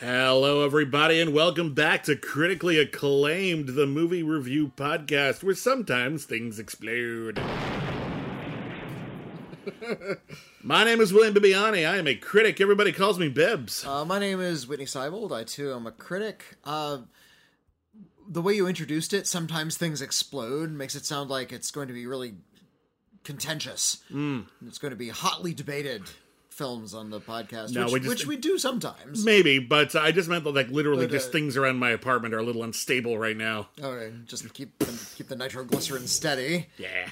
Hello, everybody, and welcome back to Critically Acclaimed, the movie review podcast where sometimes things explode. My name is William Bibiani. I am a critic. Everybody calls me Bibbs. Uh, my name is Whitney Seibold. I too am a critic. Uh, the way you introduced it, sometimes things explode, makes it sound like it's going to be really contentious. Mm. It's going to be hotly debated films on the podcast, No, which, we just- which we do sometimes. Maybe, but I just meant that, like, literally, But, just uh, things around my apartment are a little unstable right now. All right, just keep the, keep the nitroglycerin steady. Yeah.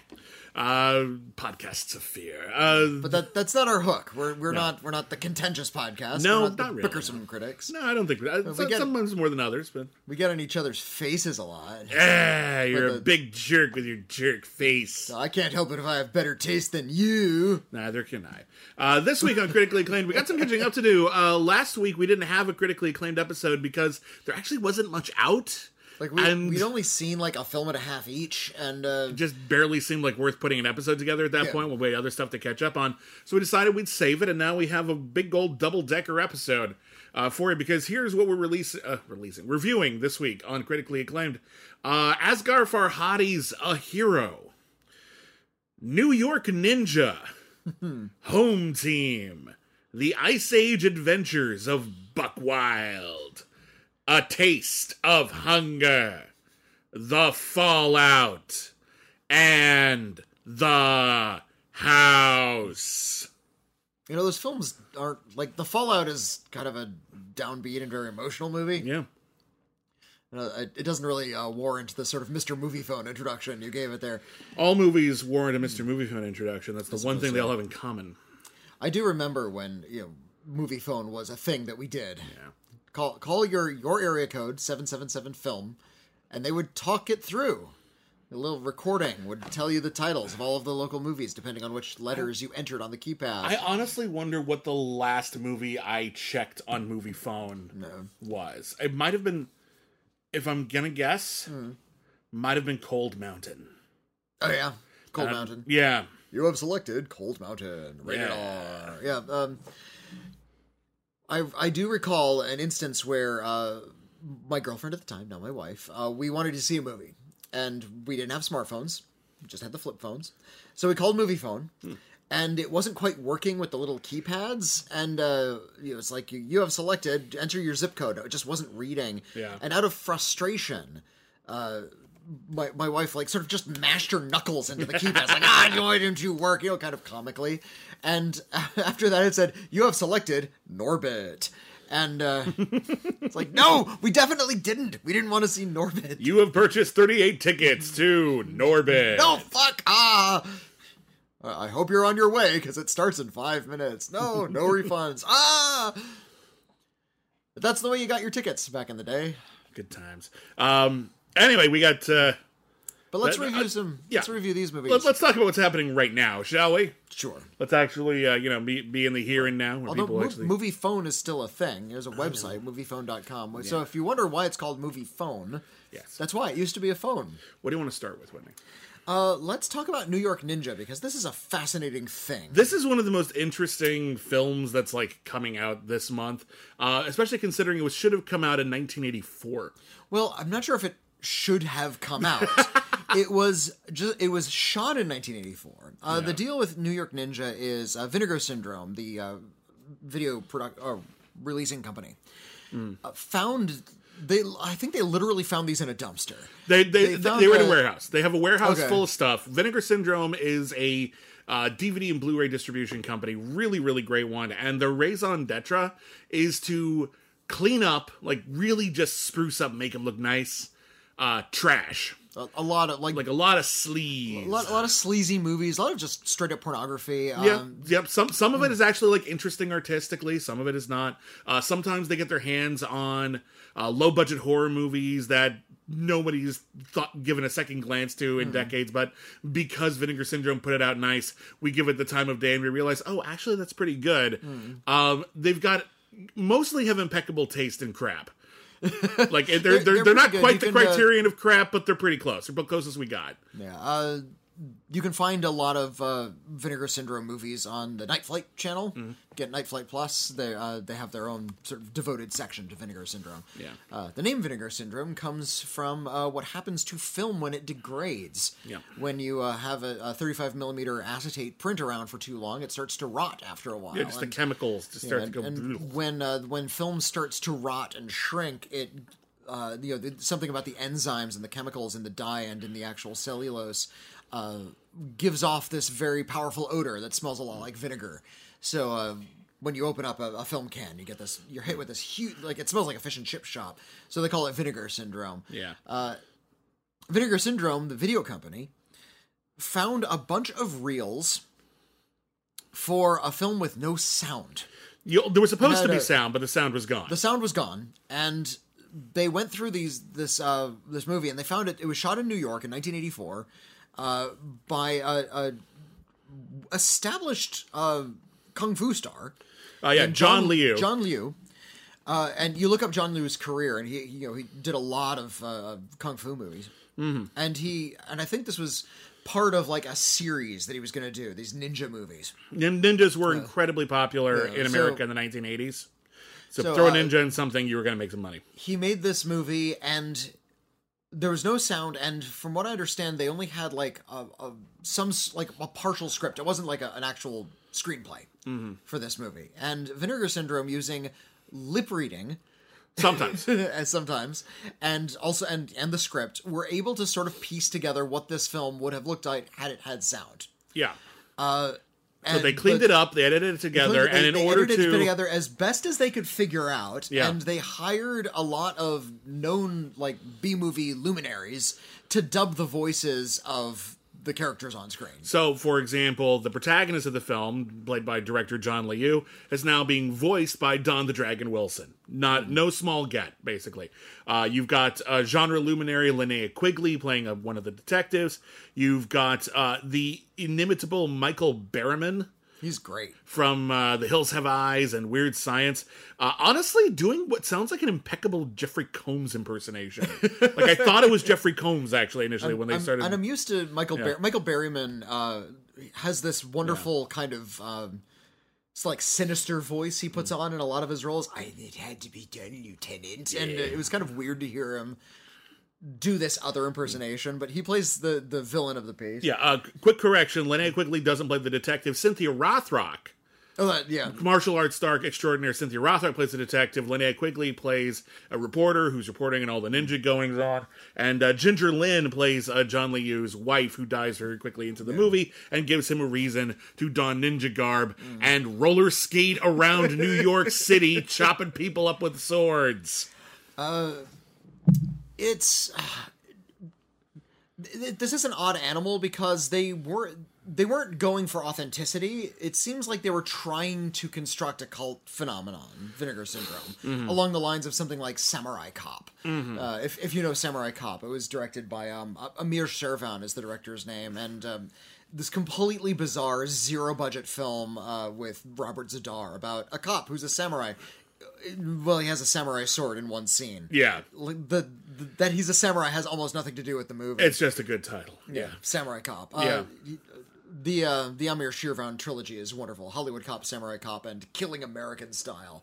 Uh, podcasts of fear. Uh, But that that's not our hook. We're we're not we're not the contentious podcast. No, we're not, not the really, Bickersome critics. no, I don't think uh, we get- sometimes more than others, but We get on each other's faces a lot. ah, you're But a the- big jerk with your jerk face. I can't help it if I have better taste than you. Neither can I. Uh, this week on Critically Acclaimed, we got some catching up to do. Uh, last week, we didn't have a critically acclaimed episode because there actually wasn't much out. Like we, And- we'd only seen like a film and a half each, and uh, Just barely seemed like worth putting an episode together at that Yeah. point. We had other stuff to catch up on. So we decided we'd save it, and now we have a big gold double decker episode uh, for you because here's what we're release, uh, releasing, reviewing this week on Critically Acclaimed uh, Asghar Farhadi's A Hero, New York Ninja, Home Team, The Ice Age Adventures of Buck Wild, A Taste of Hunger, The Fallout, and The House. you know those films aren't like The Fallout is kind of a downbeat and very emotional movie. Yeah. Uh, it it doesn't really uh, warrant the sort of Mr. Moviefone introduction you gave it there. All movies warrant a Mr. Moviefone introduction. That's the one thing they all have in common. I do remember when you know Moviefone was a thing that we did. Yeah. Call call your your area code seven seven seven film, and they would talk it through. A little recording would tell you the titles of all of the local movies, depending on which letters you entered on the keypad. I honestly wonder what the last movie I checked on Moviefone was. It might have been, if I'm gonna guess, might have been Cold Mountain. oh yeah, Cold Uh, Mountain. Yeah. You have selected Cold Mountain. Rated Yeah. R. Yeah. Um, I I do recall an instance where uh, my girlfriend at the time, now my wife, uh, we wanted to see a movie, and we didn't have smartphones, we just had the flip phones, so we called Moviefone. And it wasn't quite working with the little keypads, and uh, you know, it's like you, you have selected enter your zip code. It just wasn't reading. Yeah. And out of frustration, my, my wife like sort of just mashed her knuckles into the keypads like ah why didn't you work you know kind of comically and after that it said you have selected norbit and uh, it's like no we definitely didn't we didn't want to see norbit You have purchased 38 tickets to Norbit. no fuck ah I hope you're on your way because it starts in five minutes. No, no refunds. Ah, but that's the way you got your tickets back in the day. Good times. Um. Anyway, we got. Uh, But let's That- review uh, some. yeah. Let's review these movies. let, let's talk about what's happening right now, shall we? sure. Let's actually, uh, you know, be be in the here and now where Although people Mo- actually. Moviefone is still a thing. There's a website, moviephone.com. So if you wonder why it's called Moviefone, Yes. that's why. It used to be a phone. What do you want to start with, Whitney? Uh, let's talk about New York Ninja because this is a fascinating thing. This is one of the most interesting films that's like coming out this month, uh, especially considering it was, should have come out in 1984. Well, I'm not sure if it should have come out. it was just it was shot in 1984. Uh, The deal with New York Ninja is uh, Vinegar Syndrome, the uh, video product or releasing company, uh, found they. I think they literally found these in a dumpster. They they, they, found were in a warehouse. They have a warehouse Okay. full of stuff. Vinegar Syndrome is a uh, DVD and Blu-ray distribution company. Really, really great one. And their raison d'etre is to clean up, like really just spruce up, make them look nice. uh, trash, A, a lot of like, like a lot of sleaze. a, lot, a lot of sleazy movies, a lot of just straight up pornography. Yeah, Um, yep. Some some of it is actually like interesting artistically. Some of it is not. Uh, sometimes they get their hands on uh, low budget horror movies that nobody's thought given a second glance to in decades. But because Vinegar Syndrome put it out nice, we give it the time of day and we realize, oh, actually that's pretty good. Um, they've got mostly have impeccable taste in crap. like they're they're, they're, they're not quite You the can, uh, criterion of crap, but they're pretty close. They're about closest we got. Yeah. Uh, you can find a lot of uh, Vinegar Syndrome movies on the Night Flight channel. Mm-hmm. Get Night Flight Plus. They uh, they have their own sort of devoted section to Vinegar Syndrome. Yeah. Uh, the name Vinegar Syndrome comes from uh, what happens to film when it degrades. Yeah. When you uh, have a, a 35 millimeter acetate print around for too long, it starts to rot after a while. Yeah, just the And- chemicals just start and, to go. and when uh, when film starts to rot and shrink, it uh, you know th- something about the enzymes and the chemicals in the dye and in the actual cellulose uh, gives off this very powerful odor that smells a lot like vinegar. So uh, when you open up a, a film can, you get this. You're hit with this huge, like it smells like a fish and chip shop. So they call it vinegar syndrome. yeah. Vinegar Syndrome, the video company, found a bunch of reels for a film with no sound. You, there was supposed had to be sound, but the sound was gone. the sound was gone and they went through these this uh this movie and they found it it was shot in new york in 1984 uh by a, a established uh kung fu star Oh yeah, and John, Liu. john liu uh, and you look up John Liu's career, and he, you know, he did a lot of uh, kung fu movies, mm-hmm. and he, and I think this was part of like a series that he was going to do these ninja movies. Ninjas were incredibly popular Yeah, in so- America in the 1980s. So, So, throw a uh, ninja in something, you were going to make some money. he made this movie and there was no sound and from what i understand they only had like a, a some like a partial script. It wasn't like a, an actual screenplay mm-hmm. for this movie. And vinegar syndrome using lip reading Sometimes. as sometimes. And also and and the script were able to sort of piece together what this film would have looked like had it had sound. Yeah. and, So they cleaned but- it up, they edited it together, Including- and they- in they order edited it to. together as best as they could figure out, Yeah. and they hired a lot of known like B movie luminaries to dub the voices of the characters on screen. So, for example, the protagonist of the film, played by director John Liu, is now being voiced by Don the Dragon Wilson. Not no small get, basically. Uh, you've got uh, genre luminary Linnea Quigley playing uh, one of the detectives. You've got uh, the inimitable Michael Berryman He's great. from uh, The Hills Have Eyes and Weird Science. Uh, honestly, doing what sounds like an impeccable Jeffrey Combs impersonation. like I thought it was Jeffrey Combs actually initially when they I'm- started. and I'm used to Michael Yeah. Ber- Michael Berryman uh, has this wonderful kind of um, it's like sinister voice he Mm. puts on in a lot of his roles. I it had to be done, Lieutenant, and it was kind of weird to hear him do this other impersonation. But he plays the the villain of the piece. yeah, uh, quick correction: Linnea Quigley doesn't play the detective. Cynthia Rothrock, Oh, that, yeah. martial arts star extraordinaire Cynthia Rothrock plays the detective. Linnea Quigley plays a reporter who's reporting on all the ninja goings on, and uh, Ginger Lynn plays uh, John Liu's wife, who dies very quickly into the movie and gives him a reason to don ninja garb and roller skate around New York City, chopping people up with swords. It's th- this is an odd animal because they were they weren't going for authenticity. It seems like they were trying to construct a cult phenomenon, Vinegar Syndrome, along the lines of something like Samurai Cop. Uh, if if you know Samurai Cop, it was directed by um, Amir Shervan is the director's name, and um, this completely bizarre zero budget film uh, with Robert Z'Dar about a cop who's a samurai. Well, he has a samurai sword in one scene Yeah, like the, the that he's a samurai has almost nothing to do with the movie. it's just a good title. Yeah. Samurai Cop. Yeah. Uh, the uh, the Amir Shervan trilogy is wonderful. Hollywood Cop, Samurai Cop, and Killing American Style.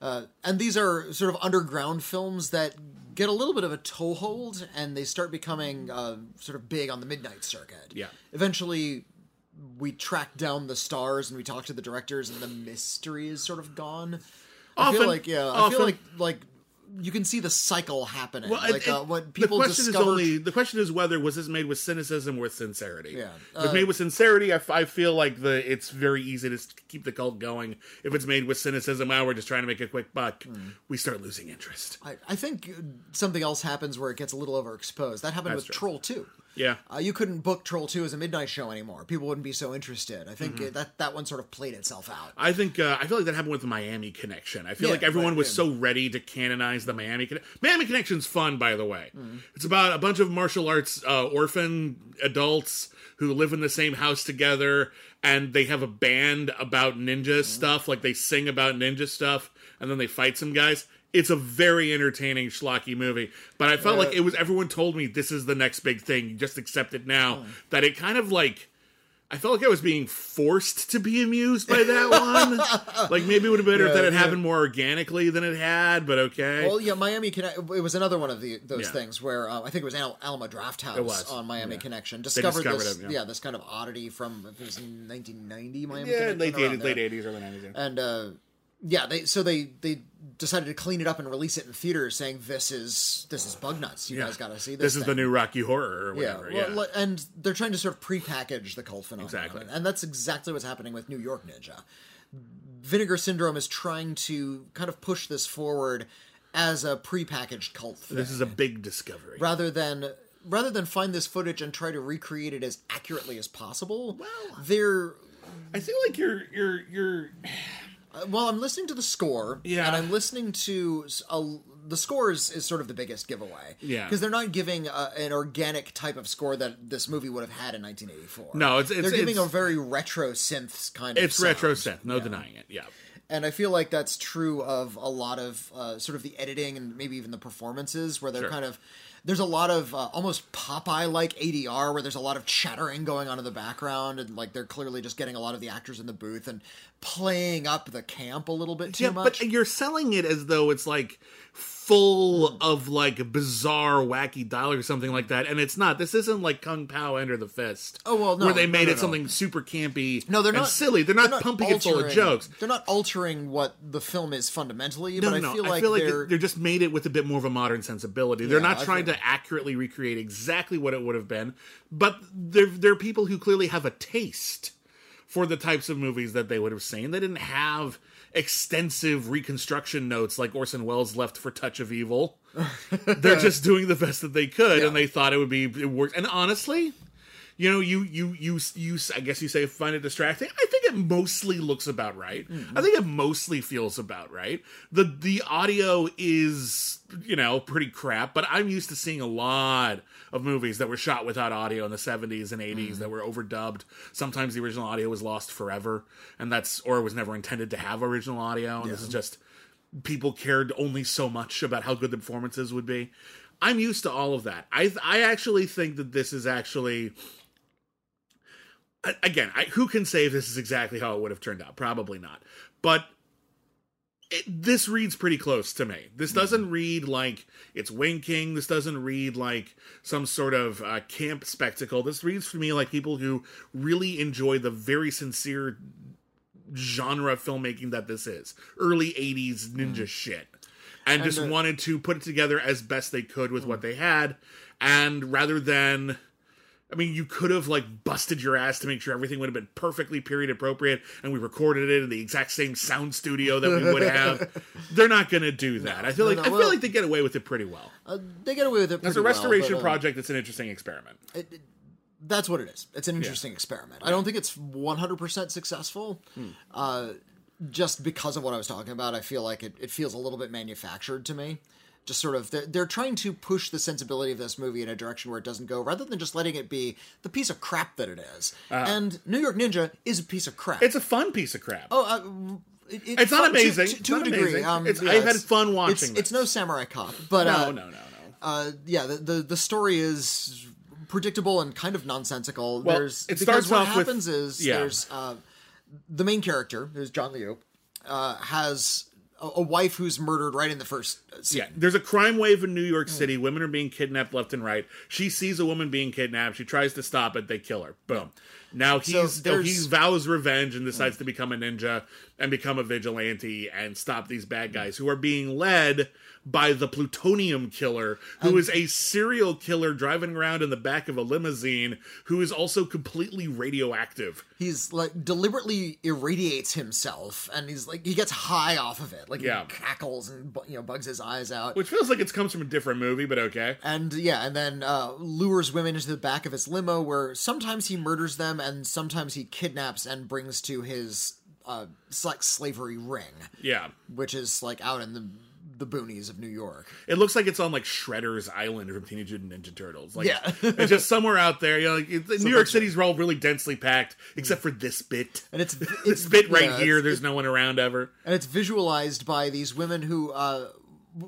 Uh, and these are sort of underground films that get a little bit of a toehold, and they start becoming uh, sort of big on the midnight circuit. Yeah. Eventually, we track down the stars and we talk to the directors, and the mystery is sort of gone. I Often. feel like yeah, I Often. feel like like you can see the cycle happening. Well, like it- uh, what people the question discovered. is only the question is whether was this made with cynicism or with sincerity. Yeah. if it's Uh, made with sincerity, I feel like the it's very easy to keep the cult going. If it's made with cynicism, wow, we're just trying to make a quick buck, Hmm. we start losing interest. I, I think uh, something else happens where it gets a little overexposed. That happened That's with true. Troll 2. Yeah, Uh, you couldn't book Troll 2 as a midnight show anymore. People wouldn't be so interested. I Mm-hmm. think uh that that one sort of played itself out. I think uh, I feel like that happened with the Miami Connection. I feel Yeah, like everyone right, was yeah. so ready to canonize the Miami Connection. Miami Connection's fun, by the way. Mm-hmm. It's about a bunch of martial arts uh, orphan adults who live in the same house together, and they have a band about ninja Mm-hmm. stuff. Like they sing about ninja stuff, and then they fight some guys. It's a very entertaining schlocky movie, but I felt like it was. Everyone told me this is the next big thing. Just accept it now. Oh. That it kind of like I felt like I was being forced to be amused by that one. like maybe it would have been better if that had yeah. happened more organically than it had, but okay. Well, yeah, Miami Connect. It was another one of the those Yeah. things where uh, I think it was Al- Alamo Drafthouse on Miami yeah. Connection discovered, discovered this, it, yeah. this kind of oddity from it was 1990 Miami yeah, Connection. late eighties, late eighties, early nineties. Yeah. and uh, yeah, they so they they decided to clean it up and release it in theaters, saying this is this is bug nuts. You Yeah. guys got to see this. This is the new Rocky Horror or Yeah, well, Yeah, and they're trying to sort of prepackage the cult phenomenon, Exactly. and that's exactly what's happening with New York Ninja. Vinegar Syndrome is trying to kind of push this forward as a prepackaged cult thing, this is a big discovery. rather than rather than find this footage and try to recreate it as accurately as possible. Well, they're I feel like you're you're you're uh, well. I'm listening to the score, Yeah. and I'm listening to a, the score is, is sort of the biggest giveaway, Yeah. because they're not giving a, an organic type of score that this movie would have had in 1984. No, it's- it's- they're giving it's- a very retro synths kind of. it's sound. retro synth, no denying it. Yeah. and I feel like that's true of a lot of uh, sort of the editing and maybe even the performances, where they're Sure. kind of there's a lot of uh, almost Popeye like ADR, where there's a lot of chattering going on in the background, and like they're clearly just getting a lot of the actors in the booth and playing up the camp a little bit too yeah, much. but you're selling it as though it's like full of like bizarre, wacky dialogue or something like that, and it's not. This isn't like Kung Pao Enter the Fist. Oh, well, no, where they made no, it no. something super campy. no, they're and not silly. They're not, pumping it full of jokes. They're not altering what the film is fundamentally, No, but no, I feel like they're, they're just made it with a bit more of a modern sensibility. They're Yeah, not I trying feel- to accurately recreate exactly what it would have been, but they're they're people who clearly have a taste for the types of movies that they would have seen. They didn't have extensive reconstruction notes like Orson Welles left for Touch of Evil. they're just doing the best that they could, Yeah. and they thought it would be it worked. And honestly, you know, you you you you. I guess you say find it distracting. I it mostly looks about right. Mm-hmm. I think it mostly feels about right. the The audio is you know pretty crap, but I'm used to seeing a lot of movies that were shot without audio in the 70s and 80s mm-hmm. that were overdubbed. Sometimes the original audio was lost forever, and that's or was never intended to have original audio. And this is just people cared only so much about how good the performances would be. I'm used to all of that. I I actually think that this is actually again, I, who can say if this is exactly how it would have turned out? Probably not. But it, this reads pretty close to me. This doesn't read like it's winking. This doesn't read like some sort of uh, camp spectacle. This reads for me like people who really enjoy the very sincere genre filmmaking that this is early 80s ninja shit and, just uh, wanted to put it together as best they could with what they had and rather than I mean, you could have like busted your ass to make sure everything would have been perfectly period appropriate, and we recorded it in the exact same sound studio that we would have. They're not going to do that. I feel no, like no, I feel like they get away with it pretty well. uh, they get away with it. As pretty a well, restoration but, uh, project, it's an interesting experiment. that's what it is. It's an interesting experiment. I don't think it's 100% successful. Hmm. Uh, just because of what I was talking about, I feel like it, it feels a little bit manufactured to me. Just sort of, they're, they're trying to push the sensibility of this movie in a direction where it doesn't go, rather than just letting it be the piece of crap that it is. and New York Ninja is a piece of crap. It's a fun piece of crap. Oh, uh, it, it- It's not fun- to- amazing. To, It's to a degree. Um, It's- yeah, I've had fun watching It's, it's no Samurai Cop, but no, uh, no, no, no. uh, yeah, the, the the story is predictable and kind of nonsensical. Well, there's it because starts what off with- happens is yeah. there's uh, the main character, who's John Liu, uh, has a, wife who's murdered right in the first uh, scene. Yeah, there's a crime wave in New York. City. Women are being kidnapped left and right. She sees a woman being kidnapped. She tries to stop it. They kill her. Boom. Now So he's oh, he vows revenge and decides to become a ninja and become a vigilante and stop these bad guys who are being led by the plutonium killer, who is a serial killer driving around in the back of a limousine, who is also completely radioactive. He's like deliberately irradiates himself, and he's like he gets high off of it, like Yeah. he cackles and you know bugs his eyes out. Which feels like it comes from a different movie, but okay. and yeah, and then uh, lures women into the back of his limo, where sometimes he murders them, and sometimes he kidnaps and brings to his uh, sex slavery ring, Yeah. which is like out in the the boonies of New York. It looks like it's on like Shredder's Island from Teenage Mutant Ninja Turtles. Like, Yeah. it's just somewhere out there. You know, like, it's- New York City's all really densely packed, except for this bit. And it's This it's bit right yeah, here, there's no one around ever. and it's visualized by these women who uh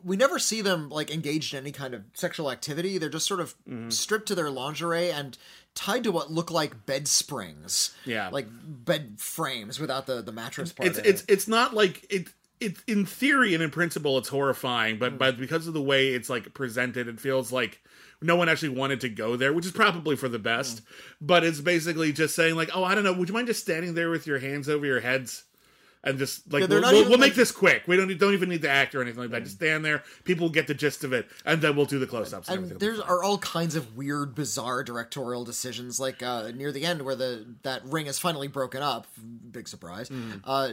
we never see them like engaged in any kind of sexual activity they're just sort of Mm-hmm. stripped to their lingerie and tied to what look like bed springs Yeah. like bed frames without the the mattress part It's it's it. it's not like it. It, in theory and in principle, it's horrifying, but but because of the way it's like presented, it feels like no one actually wanted to go there, which is probably for the best. Hmm. But it's basically just saying like, oh, I don't know, would you mind just standing there with your hands over your heads? And just like Yeah, we'll, we'll, we'll make this quick. We don't need- don't even need to act or anything like that. Just stand there. People get the gist of it, and then we'll do the close ups. and there are all kinds of weird bizarre directorial decisions like uh near the end where the that ring is finally broken up big surprise Hmm. uh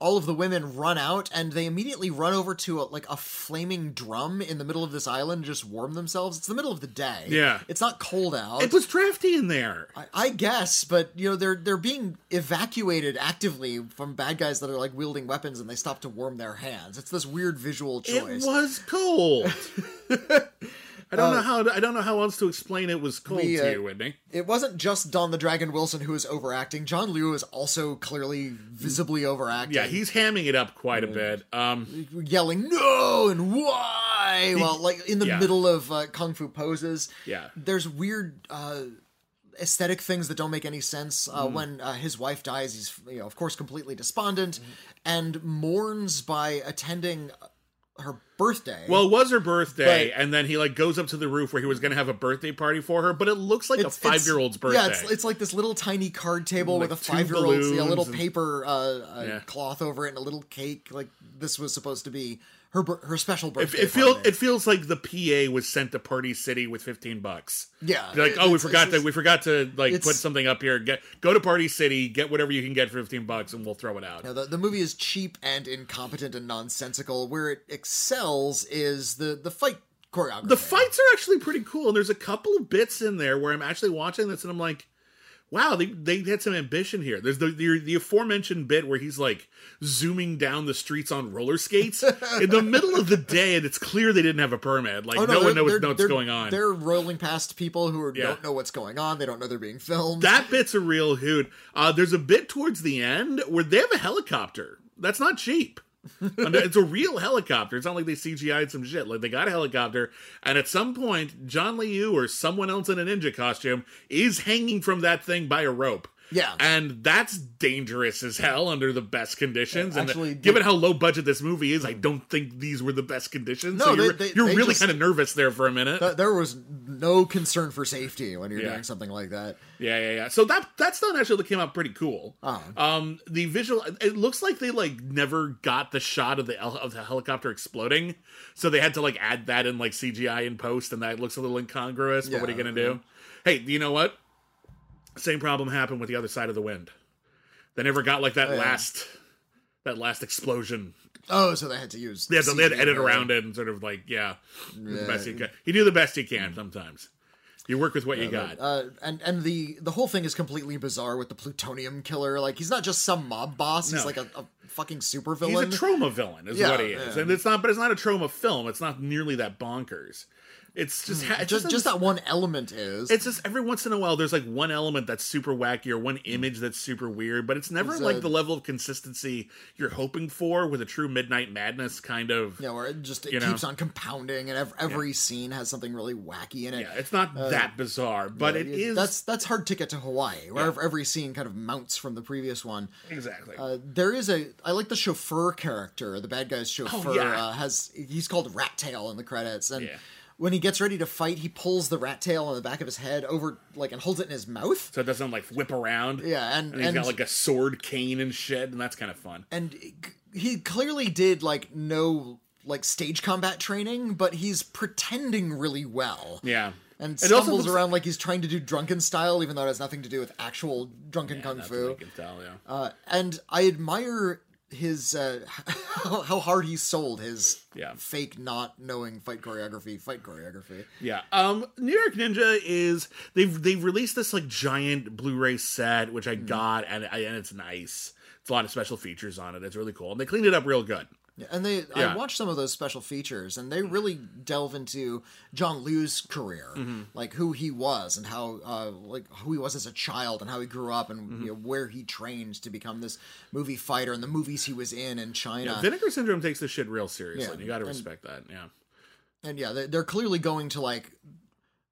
all of the women run out and they immediately run over to a, like a flaming drum in the middle of this island just warm themselves it's the middle of the day Yeah. it's not cold out it was drafty in there. I, I guess but you know they're they're being evacuated actively from bad guys that are like wielding weapons and they stop to warm their hands it's this weird visual choice It was cold. I don't know how I don't know how else to explain it was cold we, to uh, you, Whitney. it wasn't just Don the Dragon Wilson who was overacting. John Liu is also clearly visibly overacting. Yeah, he's hamming it up quite a bit. Um, yelling no and why well like in the Yeah. middle of uh, kung fu poses. Yeah. There's weird uh aesthetic things that don't make any sense uh, Mm. when uh, his wife dies he's you know of course completely despondent Mm-hmm. and mourns by attending her birthday well, it was her birthday, But- and then he like goes up to the roof where he was going to have a birthday party for her, but it looks like a five year old's birthday. Yeah, it's, it's like this little tiny card table Like with a five year old, a little paper uh, uh, Yeah. cloth over it and a little cake. Like this was supposed to be her her special birthday. it feels it feels like the PA was sent to Party City with fifteen bucks. Yeah, They're like, oh, we forgot to we forgot to like put something up here. Get go to Party City, get whatever you can get for fifteen bucks, and we'll throw it out. Know, the, the movie is cheap and incompetent and nonsensical. Where it excels is the the fight choreography. The fights are actually pretty cool. And there's a couple of bits in there where I'm actually watching this and I'm like, wow, they, they had some ambition here. There's the, the the aforementioned bit where he's like zooming down the streets on roller skates in the middle of the day, and it's clear they didn't have a permit. Like Oh, no, one knows, what's going on. They're rolling past people who are, Yeah. don't know what's going on. They don't know they're being filmed. That bit's a real hoot. Uh, there's a bit towards the end where they have a helicopter. That's not cheap. It's a real helicopter. It's not like they CGI'd some shit. Like they got a helicopter, and at some point, John Liu or someone else in a ninja costume is hanging from that thing by a rope. Yeah. and that's dangerous as hell under the best conditions. and actually, the- given how low budget this movie is, I don't think these were the best conditions. No, so you're, they- they- you're they really kind of nervous there for a minute. Th- there was no concern for safety when you're Yeah. doing something like that. Yeah, yeah, yeah. So that that stuff actually came out pretty cool. Oh. Um, the visual, it looks like they like never got the shot of the of the helicopter exploding, so they had to like add that in like CGI in post, and that looks a little incongruous. But what are you gonna do? Hey, you know what? Same problem happened with the other side of the wind. They never got like that yeah. last that last explosion. Oh, so they had to use. They had to, they had to edit really. around it and sort of like yeah, do the best you can. You do the best you can sometimes. You work with what you got. Uh, and and the the whole thing is completely bizarre with the plutonium killer. Like he's not just some mob boss. He's No. like a, a fucking He's a Troma villain, is Yeah, what he is, yeah. and it's not. But it's not a Troma film. It's not nearly that bonkers. It's just it's just just just that one element is. It's just every once in a while there's like one element that's super wacky or one image that's super weird, but it's never It's, like uh, the level of consistency you're hoping for with a true Midnight Madness kind of. know, where it just it you know. keeps on compounding, and every, every scene has something really wacky in it. Yeah, it's not that bizarre, but it is That's that's hard ticket to Hawaii, where every scene kind of mounts from the previous one. exactly. Uh, there is a I like the chauffeur character. The bad guy's chauffeur Oh, yeah. uh, has he's called Rat Tail in the credits, and Yeah. When he gets ready to fight, he pulls the rat tail on the back of his head over like and holds it in his mouth. So it doesn't like whip around. Yeah, and- and he's and- got like a sword cane and shit, and that's kind of fun. And he clearly did like no like stage combat training, but he's pretending really well. Yeah. And It stumbles looks- around like he's trying to do drunken style, even though it has nothing to do with actual drunken kung fu. tell, yeah. Uh, and I admire his uh, how, how hard he sold his Yeah. fake not knowing fight choreography, fight choreography. Yeah. Um New York Ninja is they've they've released this like giant Blu-ray set which I Mm-hmm. got and and it's nice. It's a lot of special features on it. It's really cool. And they cleaned it up real good. Yeah, and they Yeah. I watched some of those special features, and they really delve into John Liu's career, Mm-hmm. like who he was and how uh, like who he was as a child and how he grew up and Mm-hmm. you know, where he trained to become this movie fighter and the movies he was in in China. Vinegar Syndrome takes this shit real seriously. Yeah, you got to and- respect that. Yeah. and yeah, they're clearly going to like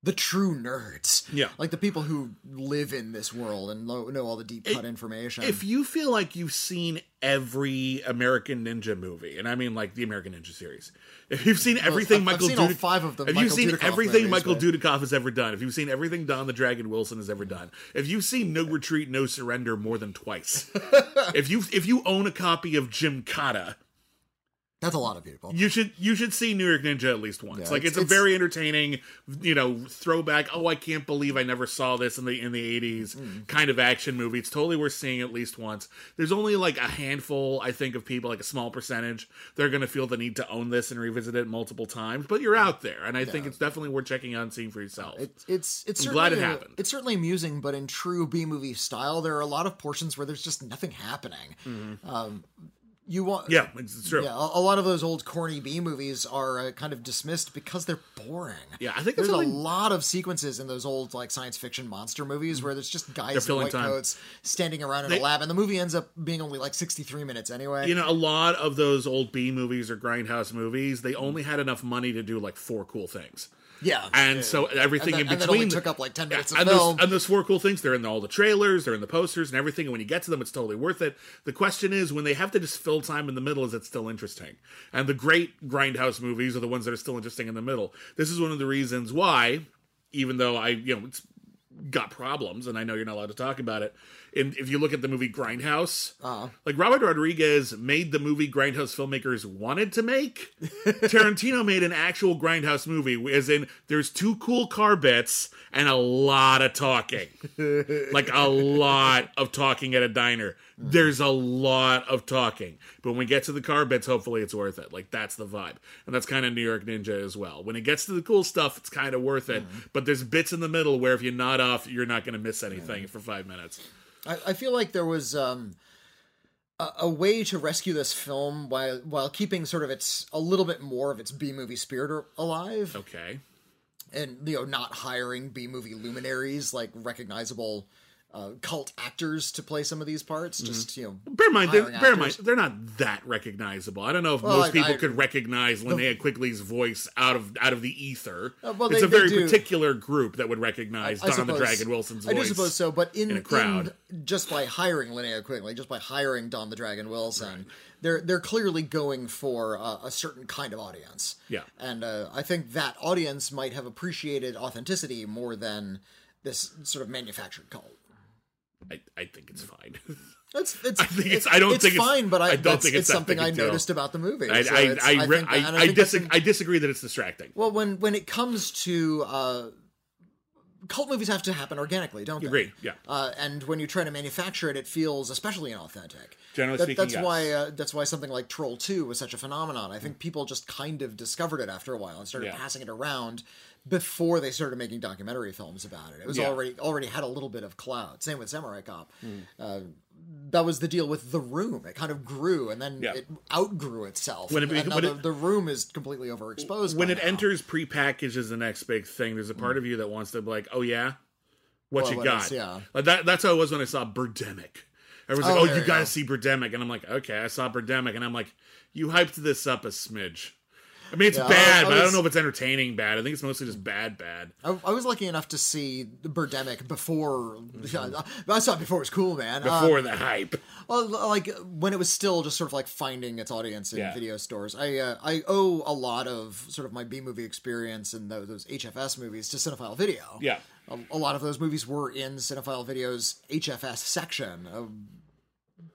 the true nerds, Yeah. like the people who live in this world and lo- know all the deep cut information. If you feel like you've seen every American Ninja movie, and I mean like the American Ninja series, if you've seen everything I've- I've Michael seen all Dudikoff, five of the if Michael you've seen Dudikoff everything Michael Dudikoff has ever done, if you've seen everything Don the Dragon Wilson has ever done, if you've seen No Retreat, No Surrender more than twice, if you if you own a copy of Gymkata, That's a lot of people. you should you should see New York Ninja at least once. Yeah, like it's, it's- a it's- very entertaining, you know, throwback. Oh, I can't believe I never saw this in the in the 80s Mm. kind of action movie. It's totally worth seeing at least once. There's only like a handful, I think, of people, like a small percentage, they're going to feel the need to own this and revisit it multiple times. But you're out there, and I think it's definitely worth checking out and seeing for yourself. It's it's it's I'm glad it happened. It's certainly amusing, but in true B movie style, there are a lot of portions where there's just nothing happening. Um, you want yeah, it's, true. yeah. A, a lot of those old corny B movies are uh, kind of dismissed because they're boring. Yeah, I think there's a lot of sequences in those old like science fiction monster movies where there's just guys in white time. coats standing around in They- a lab, and the movie ends up being only like 63 minutes anyway. You know, a lot of those old B movies or grindhouse movies, they only had enough money to do like four cool things. Yeah, And so everything and, in and that between took up like 10 minutes of and those, and those four cool things, they're in all the trailers, they're in the posters and everything. And when you get to them, it's totally worth it. The question is, when they have to just fill time in the middle, is it still interesting? And the great grindhouse movies are the ones that are still interesting in the middle. This is one of the reasons why, even though I, you know, it's got problems, and I know you're not allowed to talk about it. And if you look at the movie Grindhouse, Uh-huh. like Robert Rodriguez made the movie Grindhouse filmmakers wanted to make. Tarantino made an actual Grindhouse movie, as in there's two cool car bits and a lot of talking, like a lot of talking at a diner. Mm-hmm. There's a lot of talking, but when we get to the car bits, hopefully it's worth it. Like that's the vibe, and that's kind of New York Ninja as well. When it gets to the cool stuff, it's kind of worth it, mm-hmm. but there's bits in the middle where if you nod off, you're not going to miss anything mm-hmm. for five minutes. I, I feel like there was um, a, a way to rescue this film while while keeping sort of its a little bit more of its B movie spirit alive, Okay. and you know not hiring B movie luminaries like recognizable uh, cult actors to play some of these parts. Mm-hmm. Just you know, Bear in mind, they're, hiring bear in mind, they're not that recognizable. I don't know if Well, most I- people I- could recognize Linnea Quigley's voice out of out of the ether. Uh, well, it's they- a very particular group that would recognize I Don the Dragon Wilson's voice. I do suppose so, but in, in a crowd. in- just by hiring Linnea Quigley, just by hiring Don the Dragon Wilson, they're they're clearly going for uh, a certain kind of audience. Yeah. and uh, I think that audience might have appreciated authenticity more than this sort of manufactured cult. I, I think it's fine. It's, it's, I think it's- I don't it's think it's- fine, but I, I don't think it's something I a I deal. noticed about the movie. I, so I, I, I, think, I, and I, think that's dis- an- I disagree that it's distracting. well, when when it comes to uh, cult movies, have to happen organically, don't they? Agree, yeah. Uh, and when you try to manufacture it, it feels especially inauthentic. Generally That- speaking, that's yes. why uh, that's why something like Troll Two was such a phenomenon. I think people just kind of discovered it after a while and started Yeah. passing it around before they started making documentary films about it. It was Yeah. already already had a little bit of clout. Same with Samurai Cop. Hmm. Uh, that was the deal with The Room. It kind of grew and then Yeah. it outgrew itself. When it be- when the, it- the Room is completely overexposed. when it now. enters prepackaged as the next big thing, there's a part of you that wants to be like, oh yeah, what Well, you got? is- yeah. Like that, that's how it was when I saw Birdemic. Everyone's Oh, like, oh, you you gotta go. see Birdemic, and I'm like, okay, I saw Birdemic, and I'm like, you hyped this up a smidge. I mean, it's Yeah, bad, I but I don't know if it's entertaining bad. I think it's mostly just bad, bad. I, I was lucky enough to see Birdemic before. That's not before it was cool, man. Before the hype. Well, like when it was still just sort of like finding its audience in Yeah. video stores. I uh, I owe a lot of sort of my B movie experience and those, those HFS movies to Cinefile Video. Yeah. a, a lot of those movies were in Cinefile Video's HFS section. Uh,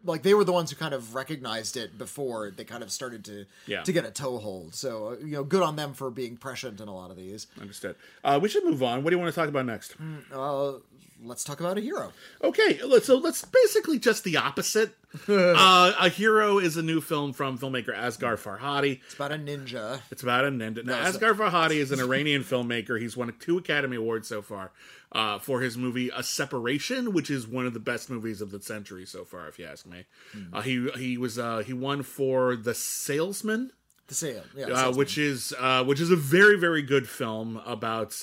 like they were the ones who kind of recognized it before they kind of started to Yeah. to get a toehold. So uh, you know, good on them for being prescient in a lot of these. Understood. Uh, we should move on. What do you want to talk about next? Uh, let's talk about a hero. Okay, so let's basically just the opposite. uh, a Hero is a new film from filmmaker Asghar Farhadi. It's about a ninja. It's about a ninja. Now, No, Asghar Farhadi is an Iranian filmmaker. He's won two Academy Awards so far uh, for his movie A Separation, which is one of the best movies of the century so far, if you ask me. Hmm. Uh, he he was uh, he won for The Salesman. The sale, yeah, uh, which is uh, which is a very very good film about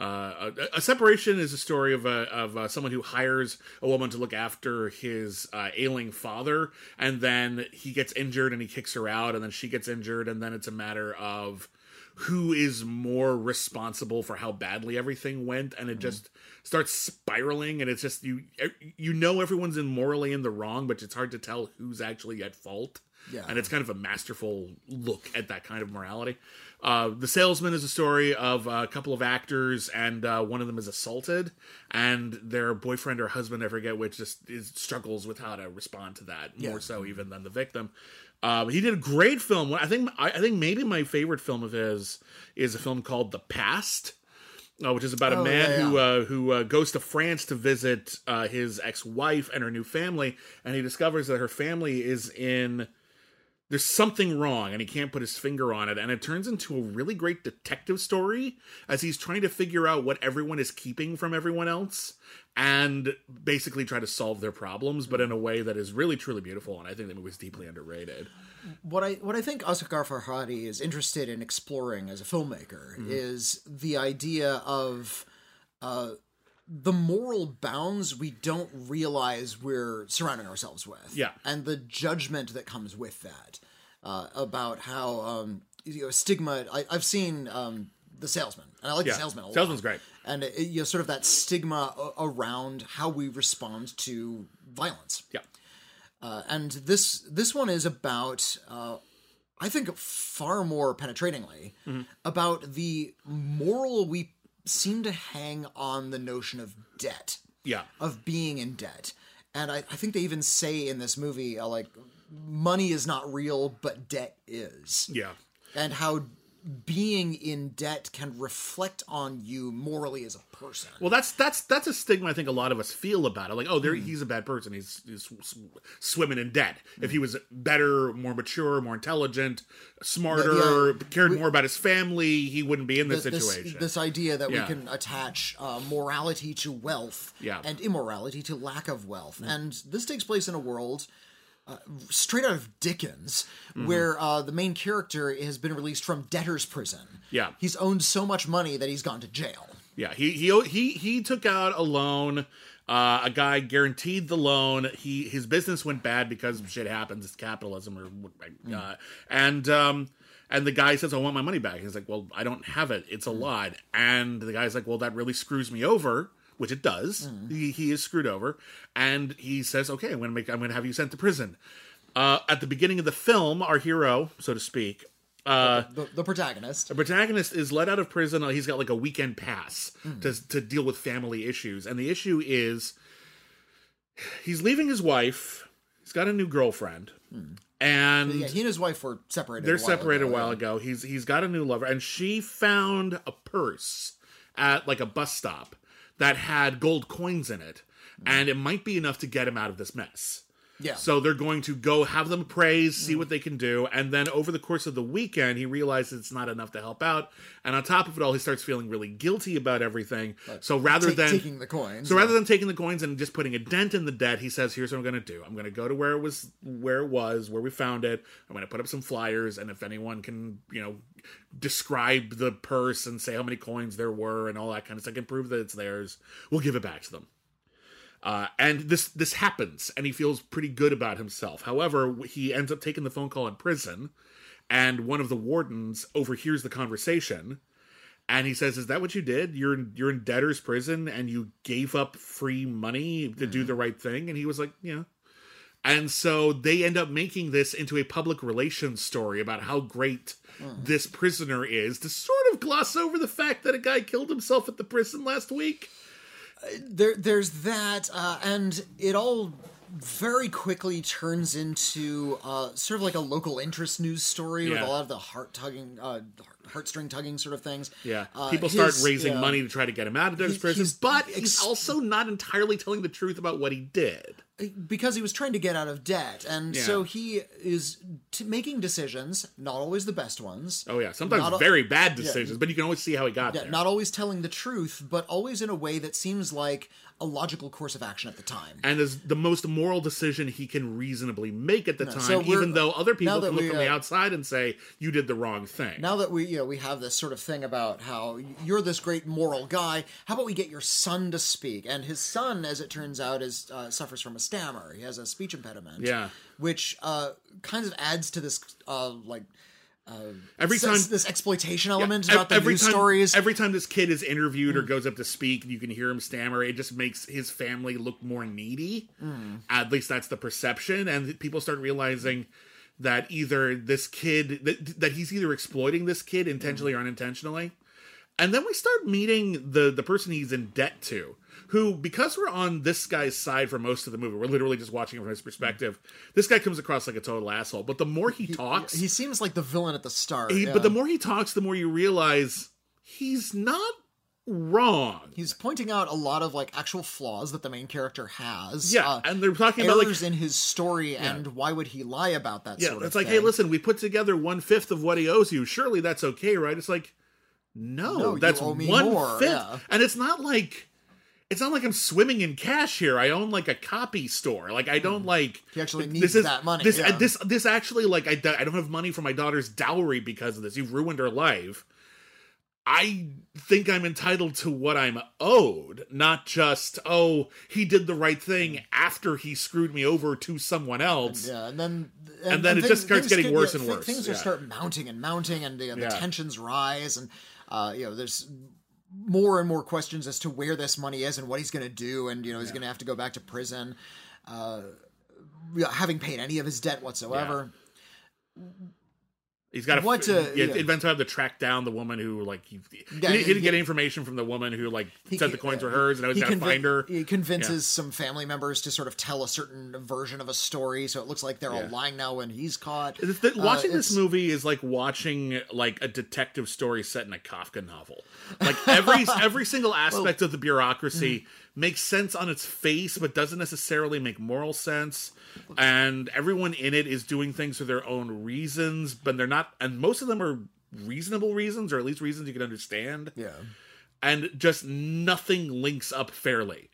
uh, a, a separation is a story of a, of uh, someone who hires a woman to look after his uh, ailing father, and then he gets injured and he kicks her out, and then she gets injured, and then it's a matter of who is more responsible for how badly everything went and it just starts spiraling and it's just you you know everyone's in morally in the wrong but it's hard to tell who's actually at fault Yeah. and it's kind of a masterful look at that kind of morality. Uh, the Salesman is a story of a couple of actors, and uh, one of them is assaulted, and their boyfriend or husband, I forget which, just is, struggles with how to respond to that Yeah. more so even than the victim. Um, he did a great film. I think I, I think maybe my favorite film of his is a film called The Past. Uh, which is about a Oh, man yeah, who uh, who uh, goes to France to visit uh, his ex-wife and her new family, and he discovers that her family is in there's something wrong and he can't put his finger on it. And it turns into a really great detective story as he's trying to figure out what everyone is keeping from everyone else and basically try to solve their problems but in a way that is really truly beautiful. And i think the movie's deeply underrated. What I what I think Asghar Farhadi is interested in exploring as a filmmaker Mm-hmm. is the idea of uh, the moral bounds we don't realize we're surrounding ourselves with. Yeah. and the judgment that comes with that uh, about how um, you know stigma. I, I've seen um, the salesman, and I like Yeah. the salesman a lot. Salesman's great. and it, you know sort of that stigma around how we respond to violence. yeah Uh, and this this one is about uh, I think far more penetratingly about the moral we seem to hang on the notion of debt. Yeah. Of being in debt. And I, I think they even say in this movie uh, like money is not real but debt is. Yeah. And how being in debt can reflect on you morally as a person. Well that's that's that's a stigma i think a lot of us feel about it. Like oh there he's a bad person. He's, he's swimming in debt. If he was better more mature more intelligent smarter Yeah, cared more about his family he wouldn't be in this, this, situation. this idea that Yeah. we can attach uh, morality to wealth Yeah. and immorality to lack of wealth. And this takes place in a world uh, straight out of Dickens, Mm-hmm. where uh, the main character has been released from debtor's prison. Yeah. He's owned so much money that he's gone to jail. Yeah, he he he he took out a loan. Uh, a guy guaranteed the loan. He his business went bad because shit happens. It's capitalism, or uh, and um and the guy says, "I want my money back." He's like, "Well, I don't have it. It's a lot." And the guy's like, "Well, that really screws me over." Which it does. He, he is screwed over, and he says, "Okay, I'm gonna make. I'm gonna have you sent to prison." Uh, at the beginning of the film, our hero, so to speak, uh, The, the protagonist. the protagonist is let out of prison. He's got like a weekend pass to to deal with family issues, and the issue is he's leaving his wife. He's got a new girlfriend, and Yeah, he and his wife were separated. they're a while separated ago, a while ago. He's he's got a new lover, and she found a purse at like a bus stop that had gold coins in it, and it might be enough to get him out of this mess. Yeah. So they're going to go have them praise, see what they can do, and then over the course of the weekend, he realizes it's not enough to help out, and on top of it all, he starts feeling really guilty about everything. so rather than taking the coins. so rather than taking the coins and just putting a dent in the debt, he says, "Here's what I'm going to do. I'm going to go to where it was, where it was, where we found it. I'm going to put up some flyers, and if anyone can, you know, describe the purse and say how many coins there were and all that kind of stuff, can prove that it's theirs, we'll give it back to them." Uh, and this this happens, and he feels pretty good about himself. However, he ends up taking the phone call in prison, and one of the wardens overhears the conversation and he says is that what you did? You're in, you're in debtor's prison and you gave up free money to do the right thing? And he was like yeah. And so they end up making this into a public relations story about how great this prisoner is to sort of gloss over the fact that a guy killed himself at the prison last week there there's that uh, and it all very quickly turns into uh, sort of like a local interest news story with a lot of the heart tugging uh, heartstring tugging sort of things Yeah, Uh, people start his- raising yeah. money to try to get him out of He's- prison, but he's also not entirely telling the truth about what he did. Because he was trying to get out of debt and Yeah. so he is t- making decisions not always the best ones Oh yeah, sometimes very bad decisions, but you can always see how he got yeah, there. not always telling the truth but always in a way that seems like a logical course of action at the time and is the most moral decision he can reasonably make at the time, so even though other people can look we, from the uh, outside and say you did the wrong thing. now that we you know we have this sort of thing about how you're this great moral guy how about we get your son to speak and his son as it turns out is uh, suffers from a stammer he has a speech impediment Yeah. which uh, kind of adds to this uh, like every time this, exploitation element ev- about the every news time, stories every time this kid is interviewed or mm. goes up to speak, you can hear him stammer. It just makes his family look more needy. Mm. At least that's the perception, and people start realizing that either this kid that, that he's either exploiting this kid intentionally mm. or unintentionally. And then we start meeting the the person he's in debt to, who because we're on this guy's side for most of the movie, we're literally just watching it from his perspective. This guy comes across like a total asshole. But the more he, talks, he seems like the villain at the start he, yeah. but the more he talks, the more you realize he's not wrong. He's pointing out a lot of like actual flaws that the main character has. Yeah, uh, and they're talking about like in his story, and why would he lie about that? yeah, sort it's of like, thing. hey, listen, we put together one fifth of what he owes you. Surely that's okay, right? It's like, no, No, that's one more, fifth, yeah. and it's not like. It's not like I'm swimming in cash here. I own like a copy store. Like I don't like. He actually this needs is- that money, This yeah. this this actually like I I don't have money for my daughter's dowry because of this. You've ruined her life. I think I'm entitled to what I'm owed, not just oh he did the right thing after he screwed me over to someone else. Yeah, and then And then it just starts getting get- worse yeah, and worse, Things yeah. just start mounting and mounting, and you know, the tensions rise, and uh, you know, there's more and more questions as to where this money is and what he's going to do, and you know, he's going to have to go back to prison, uh, having paid any of his debt whatsoever. He's got to What, uh, yeah, yeah. Invents to track down the woman who like he, he, Yeah, he didn't he- get information from the woman who like He said the coins were uh, hers, and I was he got to find her. He convinces some family members to sort of tell a certain version of a story, so it looks like they're all lying now when he's caught. The- Uh, watching this movie is like watching like a detective story set in a Kafka novel. Like every every single aspect of the bureaucracy makes sense on its face, but doesn't necessarily make moral sense. And everyone in it is doing things for their own reasons, but they're not. And most of them are reasonable reasons, or at least reasons you can understand. Yeah. And just nothing links up fairly.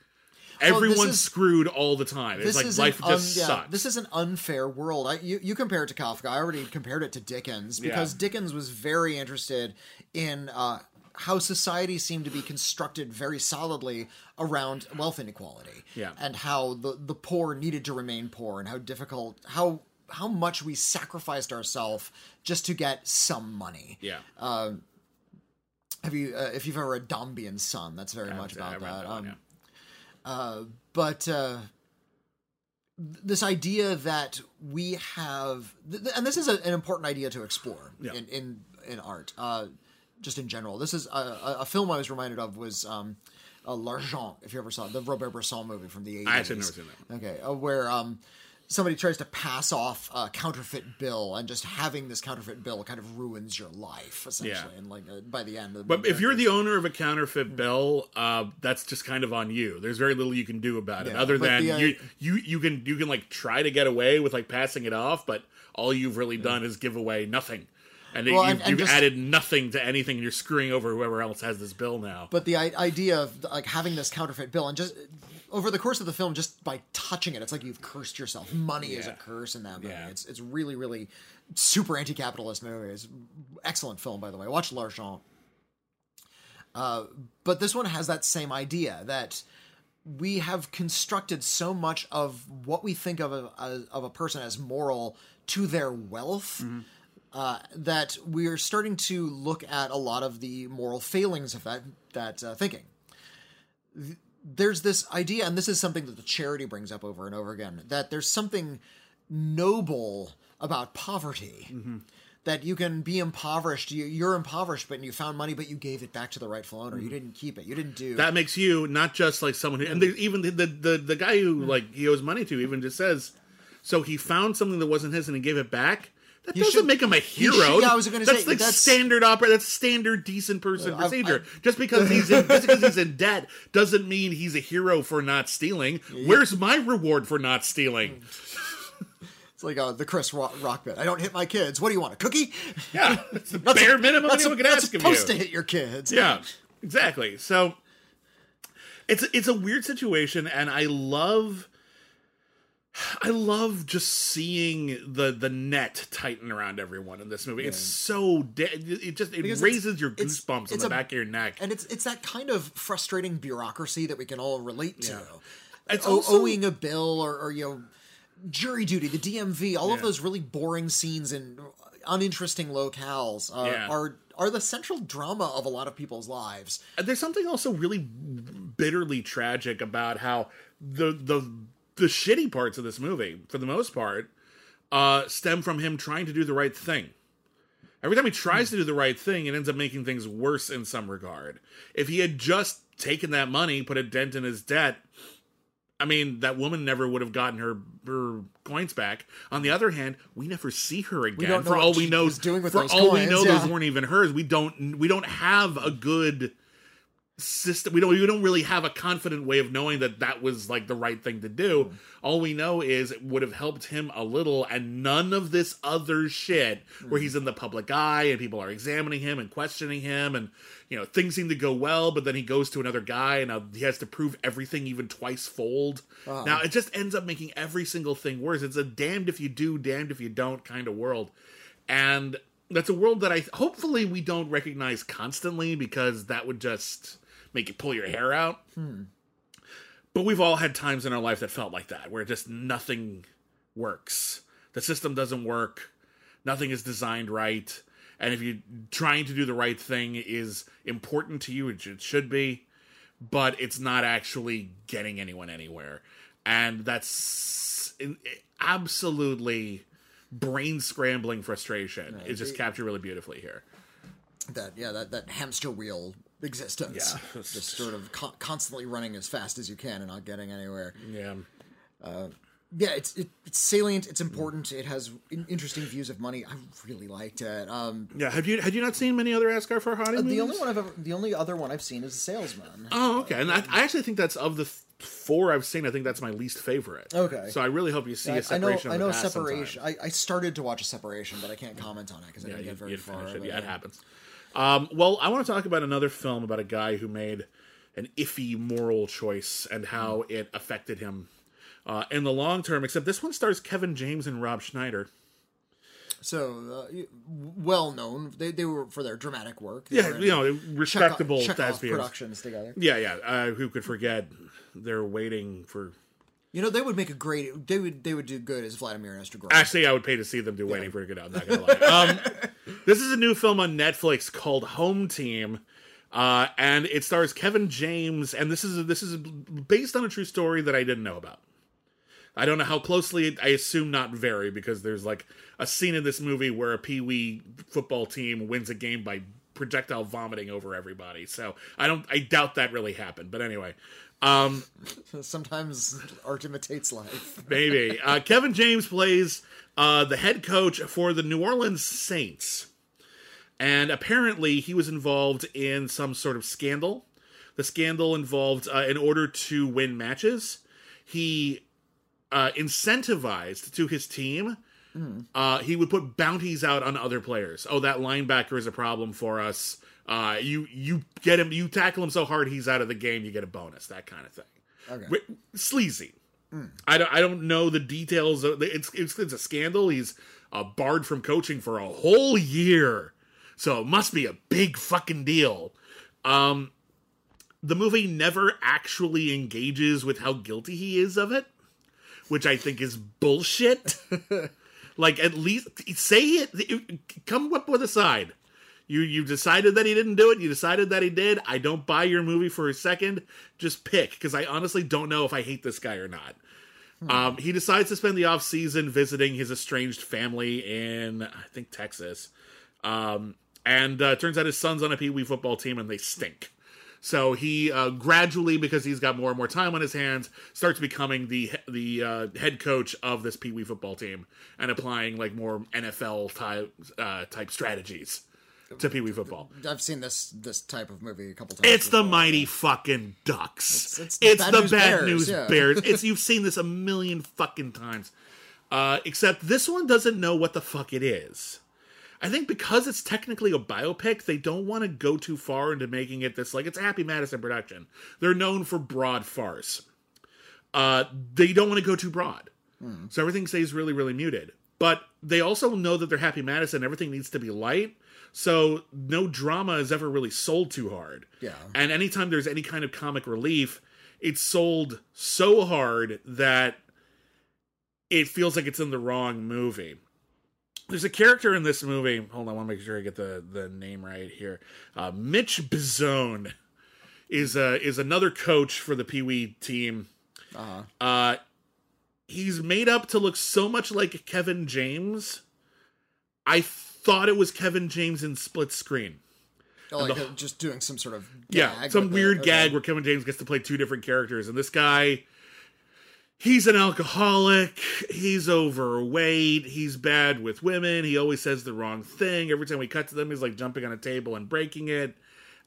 this Everyone's is- screwed all the time. It's This like is life just un- yeah, sucks. This is an unfair world. I, you you compare it to Kafka. I already compared it to Dickens because Yeah. Dickens was very interested in uh, how society seemed to be constructed very solidly around wealth inequality. Yeah. and how the the poor needed to remain poor, and how difficult how how much we sacrificed ourselves just to get some money. yeah. Have you uh, if you've ever read Dombey and Son? That's very much about that. that one, Um, yeah. but uh, this idea that we have, th- th- and this is a, an important idea to explore Yeah. in, in in art, uh, just in general. This is a, a, film I was reminded of was um, uh, L'Argent. If you ever saw it, the Robert Bresson movie from the eighties. I actually never seen that Okay, uh, where um, somebody tries to pass off a counterfeit bill, and just having this counterfeit bill kind of ruins your life essentially. Yeah. And like uh, by the end, the But if you're the owner of a counterfeit bill, uh, that's just kind of on you. There's very little you can do about it, Yeah, other than the, uh, you you you can you can like try to get away with like passing it off, but all you've really done is give away nothing, and Well, you've, and- and you've just- added nothing to anything. and You're screwing over whoever else has this bill now. But the I- idea of like having this counterfeit bill and just over the course of the film, just by touching it, it's like you've cursed yourself. Money is a curse in that movie. Yeah. It's it's really really super anti-capitalist movie. It's excellent film by the way. Watch L'Argent. Uh, but this one has that same idea that we have constructed so much of what we think of a, of a person as moral to their wealth uh, that we're starting to look at a lot of the moral failings of that that uh, thinking. There's this idea, and this is something that the charity brings up over and over again, that there's something noble about poverty. That you can be impoverished. You, you're impoverished, but you found money, but you gave it back to the rightful owner. You didn't keep it. You didn't do That makes you not just like someone who, and even the, the the the guy who like he owes money to even just says, so he found something that wasn't his and he gave it back. That You doesn't should- make him a hero. should- yeah, I was gonna that's say, like that's- standard opera. That's standard decent person I- procedure. just because he's in, just because he's in debt doesn't mean he's a hero for not stealing. Where's my reward for not stealing? It's like uh, the Chris Rock, Rock bit. I don't hit my kids. What do you want? A cookie? Yeah, it's the bare minimum That's, anyone can that's ask of supposed you. to hit your kids. Yeah, exactly. So it's it's a weird situation, and I love. I love just seeing the the net tighten around everyone in this movie. It's so de- it just it Because raises your it's- goosebumps on the a- back of your neck. and it's it's that kind of frustrating bureaucracy that we can all relate to. It's O- also- owing a bill or, or you know jury duty, the DMV, all of those really boring scenes and uninteresting locales uh, Yeah. are are the central drama of a lot of people's lives. there's something also really bitterly tragic about how the the the shitty parts of this movie, for the most part, uh, stem from him trying to do the right thing. Every time he tries to do the right thing, it ends up making things worse in some regard. If he had just taken that money, put a dent in his debt, I mean, that woman never would have gotten her her coins back. On the other hand, we never see her again. for all we know, doing with for all we know, yeah. those weren't even hers. We don't we don't have a good system. We don't we don't really have a confident way of knowing that that was like the right thing to do. Hmm. All we know is it would have helped him a little, and none of this other shit where hmm. he's in the public eye and people are examining him and questioning him, and you know things seem to go well, but then he goes to another guy and now he has to prove everything even twice fold. Uh-huh. Now it just ends up making every single thing worse. It's a damned if you do, damned if you don't kind of world, and that's a world that I hopefully we don't recognize constantly because that would just make you pull your hair out. Hmm. But we've all had times in our life that felt like that, where just nothing works. The system doesn't work. Nothing is designed right. And if you're trying to do the right thing is important to you, it should be, but it's not actually getting anyone anywhere. And that's absolutely brain scrambling frustration. It's just captured really beautifully here. That yeah, that that hamster wheel existence. Yeah. just sort of con- constantly running as fast as you can and not getting anywhere. Yeah. Yeah, it's it, it's salient. It's important. It has in- interesting views of money. I really liked it. Um, Yeah. Have you had you not seen many other Asghar Farhadi movies? the only one I've ever, the only other one I've seen is The Salesman. Oh, okay. And I, I actually think that's of the th- four I've seen. I think that's my least favorite. Okay. So I really hope you see a I know, separation. I know the past separation. I, I started to watch a separation, but I can't comment on it because I Yeah, didn't get very far. it. but Yeah, it happens. Um, well, I want to talk about another film about a guy who made an iffy moral choice and how Hmm. it affected him uh, in the long term. Except this one stars Kevin James and Rob Schneider. So, uh, well known. They, they were for their dramatic work. They Yeah, you know, respectable thespians. productions together. Yeah, yeah. Uh, who could forget? They're waiting for. You know, they would make a great. They would. They would do good as Vladimir and Estragon. Actually, I would pay to see them do Waiting for Godot. I'm not gonna lie. Um, this is a new film on Netflix called Home Team, uh, and it stars Kevin James. And this is this is based on a true story that I didn't know about. I don't know how closely. I assume not very because there's like a scene in this movie where a pee wee football team wins a game by projectile vomiting over everybody. So I don't. I doubt that really happened. But anyway. Um, Sometimes art imitates life. Maybe. Uh, Kevin James plays uh, the head coach for the New Orleans Saints. And apparently, he was involved in some sort of scandal. The scandal involved, uh, in order to win matches, he uh, incentivized to his team. Uh, he would put bounties out on other players. Oh, that linebacker is a problem for us. Uh, you you get him, you tackle him so hard he's out of the game. You get a bonus. That kind of thing. Okay. Sleazy. I don't I don't know the details. Of, it's, it's it's a scandal. He's uh, barred from coaching for a whole year, so it must be a big fucking deal. Um, the movie never actually engages with how guilty he is of it, which I think is bullshit. Like at least say it. Come up with a side. You you decided that he didn't do it. You decided that he did. I don't buy your movie for a second. Just pick because I honestly don't know if I hate this guy or not. Um, he decides to spend the off season visiting his estranged family in I think Texas. Um, and uh, turns out his son's on a pee wee football team and they stink. So he uh, gradually, because he's got more and more time on his hands, starts becoming the the uh, head coach of this pee wee football team and applying like more NFL type uh, type strategies to pee wee football. I've seen this this type of movie a couple times. It's the mighty fucking ducks. It's- It's, it's the the Bad bad News news Bears, bears. yeah. It's you've seen this a million fucking times. Uh, except this one doesn't know what the fuck it is. I think because it's technically a biopic, they don't want to go too far into making it this like it's Happy Madison production. They're known for broad farce. Uh, they don't want to go too broad, so everything stays really, really muted. But they also know that they're Happy Madison. Everything needs to be light, so no drama is ever really sold too hard. Yeah. And anytime there's any kind of comic relief, it's sold so hard that it feels like it's in the wrong movie. There's a character in this movie. Hold on, I want to make sure I get the, the name right here. Uh, Mitch Bizone is uh, is another coach for the Pee Wee team. Uh-huh. Uh, he's made up to look so much like Kevin James. I thought it was Kevin James in split screen. like the- uh, just doing some sort of yeah, some with the- weird okay. gag where Kevin James gets to play two different characters, and this guy, he's an alcoholic. He's overweight. He's bad with women. He always says the wrong thing. Every time we cut to them, he's like jumping on a table and breaking it.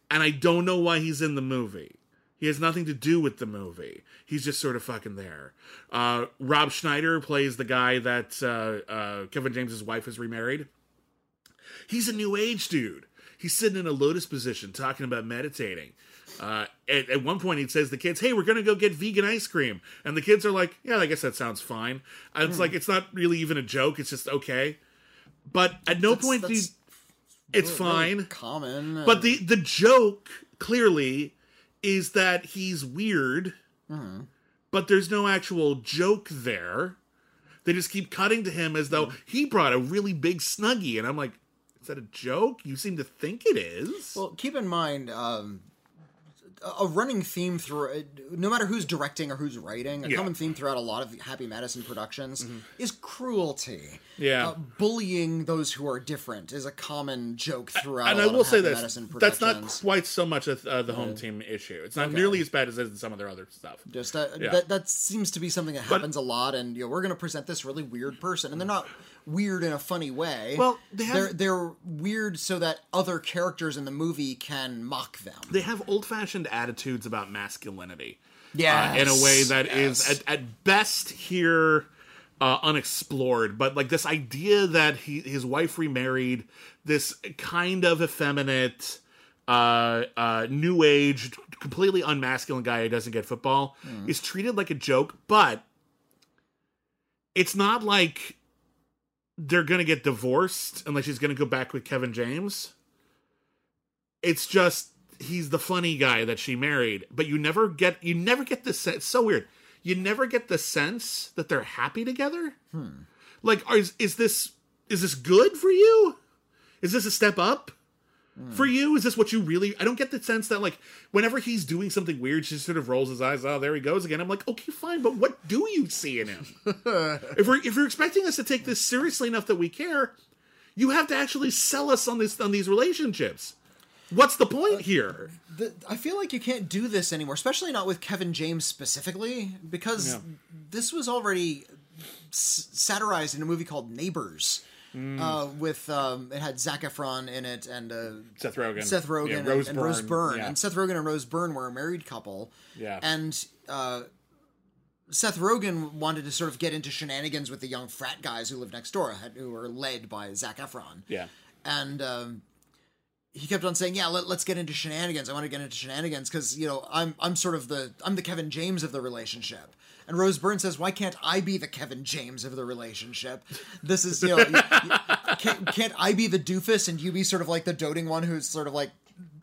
And I don't know why he's in the movie. He has nothing to do with the movie. He's just sort of fucking there. Uh, Rob Schneider plays the guy that uh, uh, Kevin James's wife has remarried. He's a new age dude. He's sitting in a lotus position talking about meditating. Uh, at, at one point, he says the kids, "Hey, we're gonna go get vegan ice cream," and the kids are like, "Yeah, I guess that sounds fine." And it's like it's not really even a joke; it's just okay. But at no That's- point do you, it's really fine. common. But the the joke clearly is that he's weird, but there's no actual joke there. They just keep cutting to him as though he brought a really big snuggie, and I'm like, is that a joke? You seem to think it is. Well, keep in mind, um, a- running theme through, no matter who's directing or who's writing, a Yeah. common theme throughout a lot of Happy Madison productions is cruelty. Yeah. Uh, bullying those who are different is a common joke throughout. and a I will of say Happy this: that's not quite so much a, uh, the home team issue. It's not nearly as bad as it is in some of their other stuff. Just uh, Yeah. that that seems to be something that happens a lot, and you know we're going to present this really weird person, and they're not weird in a funny way. Well, they have- they're they're weird so that other characters in the movie can mock them. They have old-fashioned attitudes about masculinity. Yeah, uh, in a way that is yes. at, at best here uh, unexplored. But like this idea that he his wife remarried this kind of effeminate, uh, uh, new age, completely unmasculine guy who doesn't get football is treated like a joke, but it's not like they're gonna get divorced and like she's gonna go back with Kevin James. It's just he's the funny guy that she married, but you never get you never get the sense. It's so weird. You never get the sense that they're happy together. Hmm. Like, is is this is this good for you? Is this a step up for you? Is this what you really? I don't get the sense that like whenever he's doing something weird, she sort of rolls his eyes. Oh, there he goes again. I'm like, okay, fine, but what do you see in him? if we're if you're expecting us to take this seriously enough that we care, you have to actually sell us on this on these relationships. What's the point here? the, I feel like you can't do this anymore, especially not with Kevin James specifically, because Yeah. this was already s- satirized in a movie called Neighbors. Mm. Uh, with um, it had Zac Efron in it and uh, Seth Rogen. Seth Rogen Yeah, and, Rose and Rose Byrne, Byrne, yeah. and Seth Rogen and Rose Byrne were a married couple. Yeah. and uh, Seth Rogen wanted to sort of get into shenanigans with the young frat guys who lived next door, who were led by Zac Efron Yeah. and um, he kept on saying, "Yeah, let, us get into shenanigans. I want to get into shenanigans because you know I'm I'm sort of the I'm the Kevin James of the relationship." And Rose Byrne says, "Why can't I be the Kevin James of the relationship? This is you know, can't, can't I be the doofus and you be sort of like the doting one who's sort of like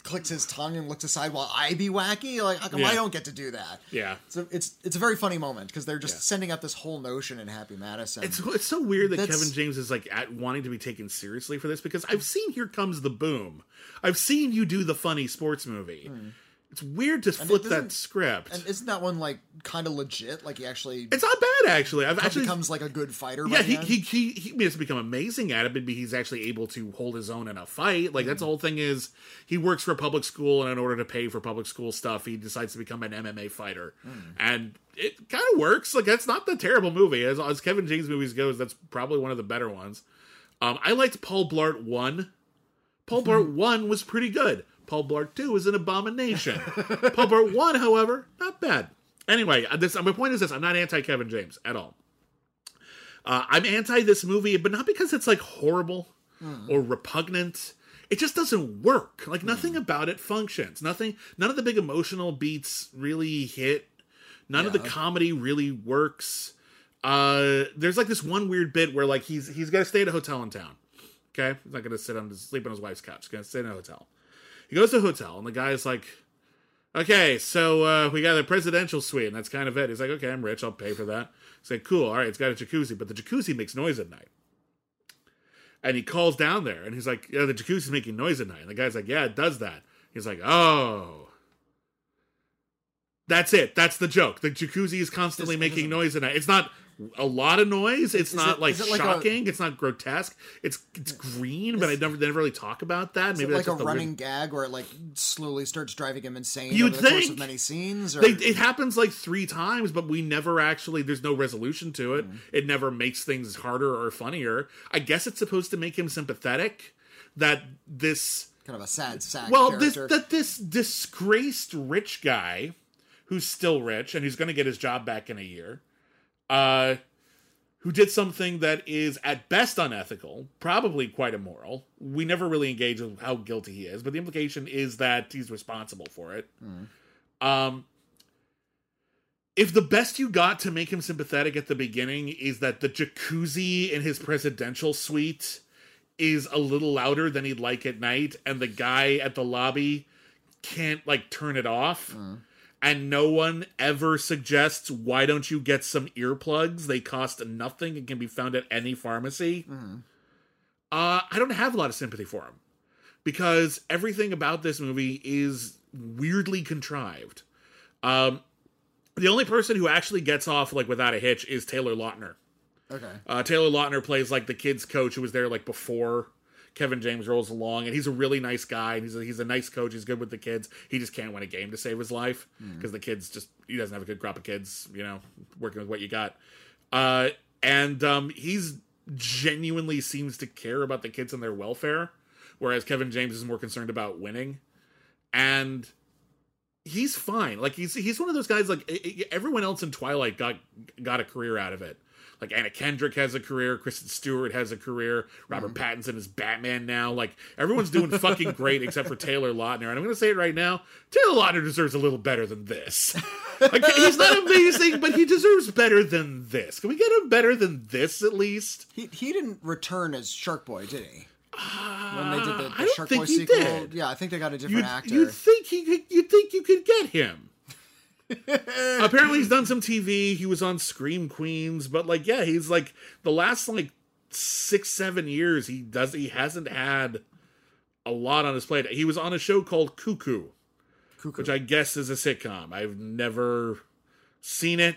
clicks his tongue and looks aside while I be wacky. Like, how come Yeah. I don't get to do that? Yeah. So it's it's a very funny moment because they're just sending up this whole notion in Happy Madison. It's it's so weird that Kevin James is like at wanting to be taken seriously for this because I've seen Here Comes the Boom. I've seen you do the funny sports movie. Hmm. It's weird to flip that script. and isn't that one like kind of legit? Like he actually it's not bad actually. I've actually becomes like a good fighter. yeah, he, he, he he has become amazing at it, but he's actually able to hold his own in a fight. Like that's mm. the whole thing is he works for public school, and in order to pay for public school stuff, he decides to become an MMA fighter, mm. and it kind of works. Like that's not the terrible movie as as Kevin James movies goes. That's probably one of the better ones. Um, I liked Paul Blart one. Paul mm-hmm. Blart one was pretty good. Paul Blart two is an abomination. Paul Blart one, however, not bad. Anyway, uh, this my point is this: I'm not anti Kevin James at all. Uh, I'm anti this movie, but not because it's like horrible or repugnant. It just doesn't work. Like nothing about it functions. Nothing. None of the big emotional beats really hit. None of the comedy really works. Uh, there's like this one weird bit where like he's he's got to stay at a hotel in town. Okay, he's not gonna sit on sleep on his wife's couch. He's gonna stay in a hotel. He goes to a hotel, and the guy's like, "Okay, so uh, we got a presidential suite, and that's kind of it." He's like, "Okay, I'm rich. I'll pay for that." He's like, "Cool. All right, it's got a jacuzzi, but the jacuzzi makes noise at night." And he calls down there, and he's like, "Yeah, the jacuzzi's making noise at night." And the guy's like, "Yeah, it does that." He's like, "Oh." That's it. That's the joke. The jacuzzi is constantly making noise at night. It's not a lot of noise. It's Is not it- like it like a- shocking. it's not grotesque. It's it's green, but I never they never really talk about that. Maybe like a the weird- running gag where it like slowly starts driving him insane You'd over the course think. of many scenes? Or They, it happens like three times, but we never actually. There's no resolution to it. Mm-hmm. It never makes things harder or funnier. I guess it's supposed to make him sympathetic. That this kind of a sad sack well, character. this that this disgraced rich guy, who's still rich and who's going to get his job back in a year, uh, who did something that is at best unethical, probably quite immoral. We never really engage with how guilty he is, but the implication is that he's responsible for it. Um, if the best you got to make him sympathetic at the beginning is that the jacuzzi in his presidential suite is a little louder than he'd like at night, and the guy at the lobby can't like turn it off. And no one ever suggests why don't you get some earplugs? They cost nothing and can be found at any pharmacy. Uh, I don't have a lot of sympathy for him because everything about this movie is weirdly contrived. Um, the only person who actually gets off like without a hitch is Taylor Lautner. okay. Uh, Taylor Lautner plays like the kids coach who was there like before Kevin James rolls along, and he's a really nice guy. And he's a, he's a nice coach. He's good with the kids. He just can't win a game to save his life because the kids just he doesn't have a good crop of kids. You know, working with what you got. Uh, and um, he's genuinely seems to care about the kids and their welfare, whereas Kevin James is more concerned about winning. And he's fine. Like he's he's one of those guys. Like everyone else in Twilight got got a career out of it. Like Anna Kendrick has a career, Kristen Stewart has a career, Robert mm-hmm. Pattinson is Batman now. Like everyone's doing fucking great except for Taylor Lautner. And I'm gonna say it right now, Taylor Lautner deserves a little better than this. Like he's not amazing, but he deserves better than this. Can we get him better than this at least? He he didn't return as Shark Boy, did he? Uh, when they did the, I the don't Shark think Boy he sequel, did. yeah, I think they got a different You'd, actor. you'd think he could, you'd think you could get him. Apparently he's done some TV. He was on Scream Queens, but like yeah, he's like the last like six seven years he does he hasn't had a lot on his plate. He was on a show called Cuckoo, Cuckoo. which I guess is a sitcom. I've never seen it.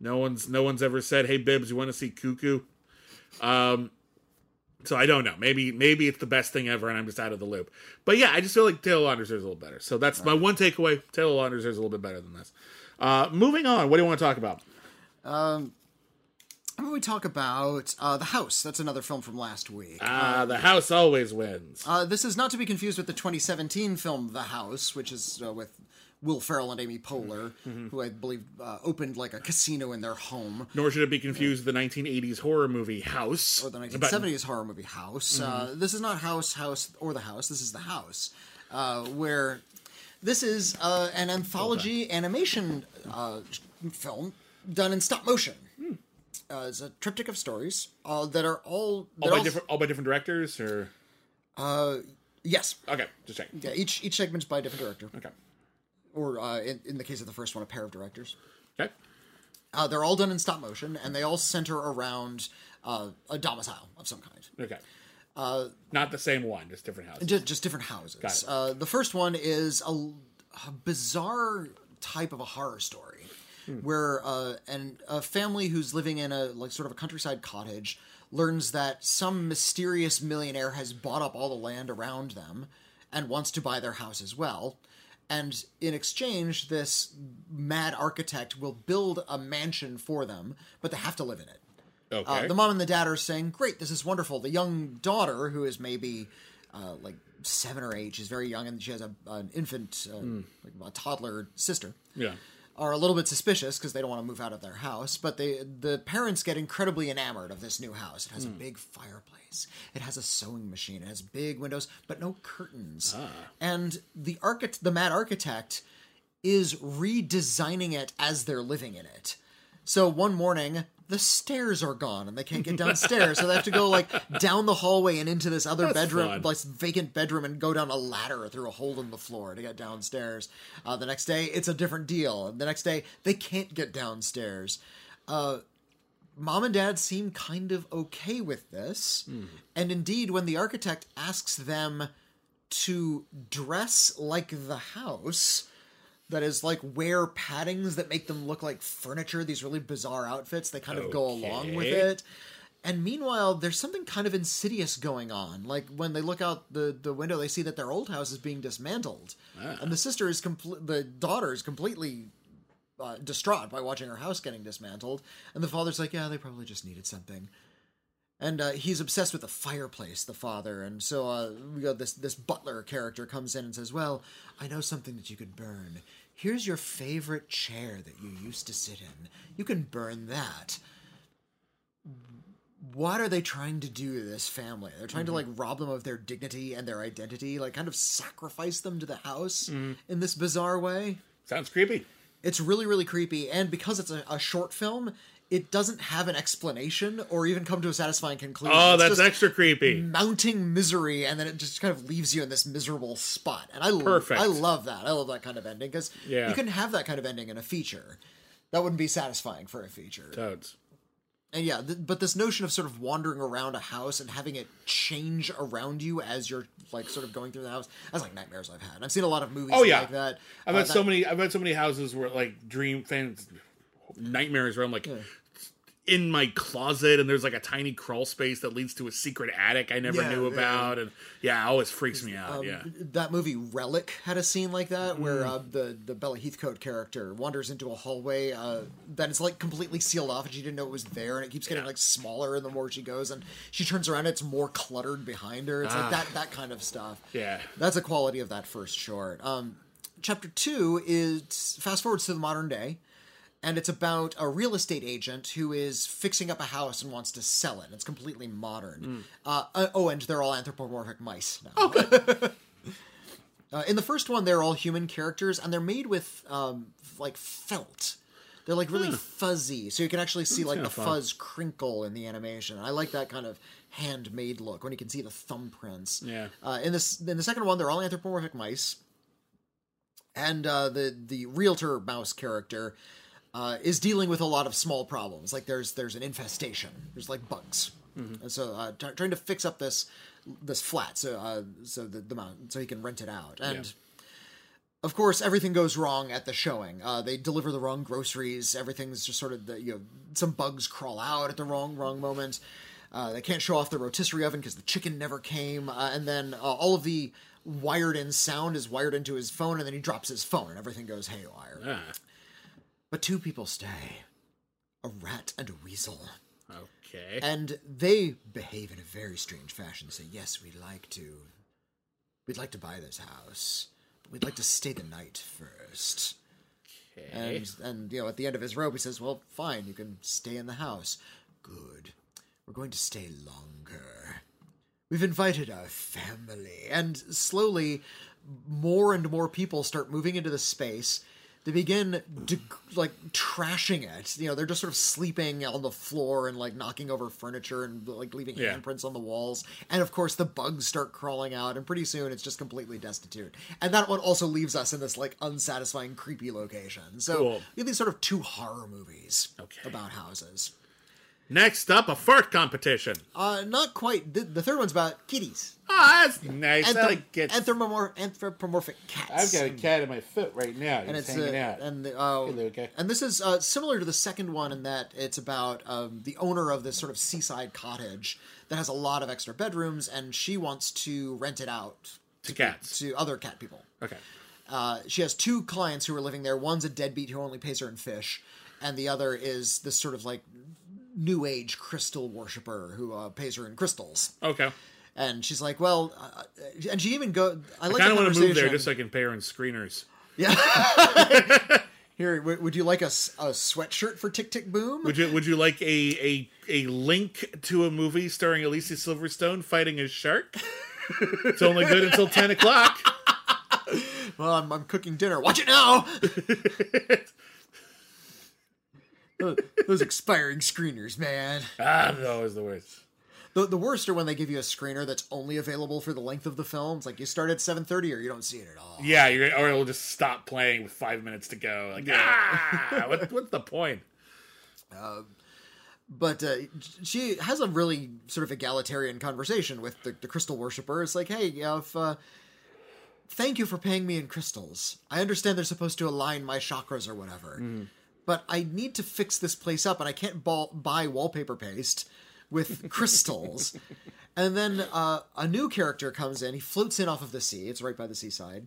No one's no one's ever said, "Hey Bibbs, you want to see Cuckoo?" Um, so I don't know. Maybe maybe it's the best thing ever, and I'm just out of the loop. But yeah, I just feel like Taylor Lautner is a little better. So that's my one takeaway. Taylor Lautner is a little bit better than this. Uh, moving on. What do you want to talk about? Um, How about we talk about uh, The House? That's another film from last week. Ah, the house always wins. Uh, this is not to be confused with the 2017 film The House, which is uh, with Will Ferrell and Amy Poehler, Mm-hmm. who I believe uh, opened like a casino in their home, Nor should it be confused with the 1980s horror movie House. or the About- 1970s horror movie House. Uh, this is not House, House, or The House. This is The House, uh, where this is uh, an anthology animation uh, film done in stop motion. Uh, it's a triptych of stories uh, that are all all by all- different all by different directors, or Yes. Okay, just checking. Yeah, each each segment's by a different director, Okay. Or uh, in, in the case of the first one, a pair of directors. Okay. Uh, they're all done in stop motion, and they all center around uh, a domicile of some kind. Okay. Uh, Not the same one, just different houses. Just, just different houses. Got it. Uh, the first one is a, a bizarre type of a horror story, where uh, an, a family who's living in a like sort of a countryside cottage learns that some mysterious millionaire has bought up all the land around them and wants to buy their house as well. And in exchange, this mad architect will build a mansion for them, but they have to live in it. okay. Uh, the mom and the dad are saying, "Great, this is wonderful." The young daughter, who is maybe uh, like seven or eight, she's very young, and she has a, an infant, uh, like a toddler sister. yeah. Are a little bit suspicious because they don't want to move out of their house, but they the parents get incredibly enamored of this new house. It has a hmm. big fireplace, it has a sewing machine, it has big windows, but no curtains. Ah. And the architect, the mad architect, is redesigning it as they're living in it. So one morning, the stairs are gone and they can't get downstairs. so they have to go like down the hallway and into this other That's bedroom, fun. like vacant bedroom, and go down a ladder through a hole in the floor to get downstairs. Uh, the next day, it's a different deal. The next day, they can't get downstairs. Uh, mom and dad seem kind of okay with this. And indeed, when the architect asks them to dress like the house, that is like wear paddings that make them look like furniture, these really bizarre outfits, they kind of go along with it. And meanwhile, there's something kind of insidious going on. Like when they look out the, the window, they see that their old house is being dismantled, and the sister is complete. The daughter is completely uh, distraught by watching her house getting dismantled, and the father's like, "Yeah, they probably just needed something." And uh, he's obsessed with the fireplace, the father, and so uh, we got this this butler character comes in and says, "Well, I know something that you could burn. Here's your favorite chair that you used to sit in. You can burn that." What are they trying to do to this family? They're trying to like rob them of their dignity and their identity, like kind of sacrifice them to the house in this bizarre way. Sounds creepy. It's really, really creepy, and because it's a, a short film, it doesn't have an explanation or even come to a satisfying conclusion. Oh, It's that's just extra creepy. mounting misery, and then it just kind of leaves you in this miserable spot. And I, lo- I love that. I love that kind of ending because Yeah. you can have that kind of ending in a feature. That wouldn't be satisfying for a feature. Toads. And yeah, th- but this notion of sort of wandering around a house and having it change around you as you're like sort of going through the house, that's like nightmares I've had. I've seen a lot of movies Oh, yeah. like that. I've Uh, had that- so many. I've had so many houses where like dream fans nightmares where I'm like in my closet and there's like a tiny crawl space that leads to a secret attic I never Yeah, knew yeah. about and yeah, it always freaks me out. Um, yeah. That movie Relic had a scene like that where Mm. uh, the the Bella Heathcote character wanders into a hallway uh, that is like completely sealed off and she didn't know it was there and it keeps getting like smaller and the more she goes and she turns around it's more cluttered behind her. It's like that that kind of stuff. Ah. Yeah. That's a quality of that first short. Um, chapter two is fast forwards to the modern day. And it's about a real estate agent who is fixing up a house and wants to sell it. It's completely modern. Uh, uh, oh, and they're all anthropomorphic mice now. Uh, in the first one, they're all human characters, and they're made with um, like felt. They're like really fuzzy, so you can actually see like the fun. fuzz crinkle in the animation. I like that kind of handmade look when you can see the thumbprints. Yeah. Uh, in this, in the second one, they're all anthropomorphic mice, and uh, the the realtor mouse character uh, is dealing with a lot of small problems. Like there's there's an infestation. There's like bugs, and so uh, t- trying to fix up this this flat so uh, so the the mount so he can rent it out and. Yeah. Of course, everything goes wrong at the showing. Uh, they deliver the wrong groceries. Everything's just sort of the, you know some bugs crawl out at the wrong wrong moment. Uh, they can't show off the rotisserie oven because the chicken never came, uh, and then uh, all of the wired in sound is wired into his phone, and then he drops his phone, and everything goes haywire. Ah, But two people stay a rat and a weasel. okay. And they behave in a very strange fashion. Say, yes, we'd like to. We'd like to buy this house. But we'd like to stay the night first. okay. And, and, you know, at the end of his rope, he says, well, fine, you can stay in the house. Good. We're going to stay longer. We've invited our family. And slowly, more and more people start moving into the space. They begin de- like trashing it. You know, they're just sort of sleeping on the floor and like knocking over furniture and like leaving Yeah. handprints on the walls. And of course, the bugs start crawling out, and pretty soon it's just completely destitute. And that one also leaves us in this like unsatisfying, creepy location. So Cool. you have these sort of two horror movies Okay. about houses. Next up, a fart competition. Uh, not quite. The, the third one's about kitties. Oh, that's nice. Anthrop- I like get. anthropomorph- anthropomorphic cats. I've got a cat in my foot right now. He's and it's hanging uh, out. and the, uh, Hey, Luca. and this is uh, similar to the second one in that it's about um, the owner of this sort of seaside cottage that has a lot of extra bedrooms, and she wants to rent it out to cats. to other cat people. Okay. Uh, she has two clients who are living there. One's a deadbeat who only pays her in fish, and the other is this sort of like new age crystal worshiper who uh, pays her in crystals. Okay. And she's like, well, uh, and she even go. I like I kind of want to move there just so I can pay her in screeners. Yeah. Here, w- would you like a, a sweatshirt for Tick Tick Boom? Would you Would you like a a a link to a movie starring Alicia Silverstone fighting a shark? it's only good until ten o'clock. Well, I'm, I'm cooking dinner. Watch it now. Those- Those expiring screeners, man. Ah, is the worst. The, the worst are when they give you a screener that's only available for the length of the film. It's like you start at 7:30 or you don't see it at all. Yeah, you're or it'll just stop playing with five minutes to go. Like ah, what, what's the point? But uh, she has a really sort of egalitarian conversation with the, the crystal worshiper. It's like, hey, if uh, thank you for paying me in crystals. I understand they're supposed to align my chakras or whatever, but I need to fix this place up, and I can't ball, buy wallpaper paste with crystals. and then uh, a new character comes in. He floats in off of the sea. It's right by the seaside,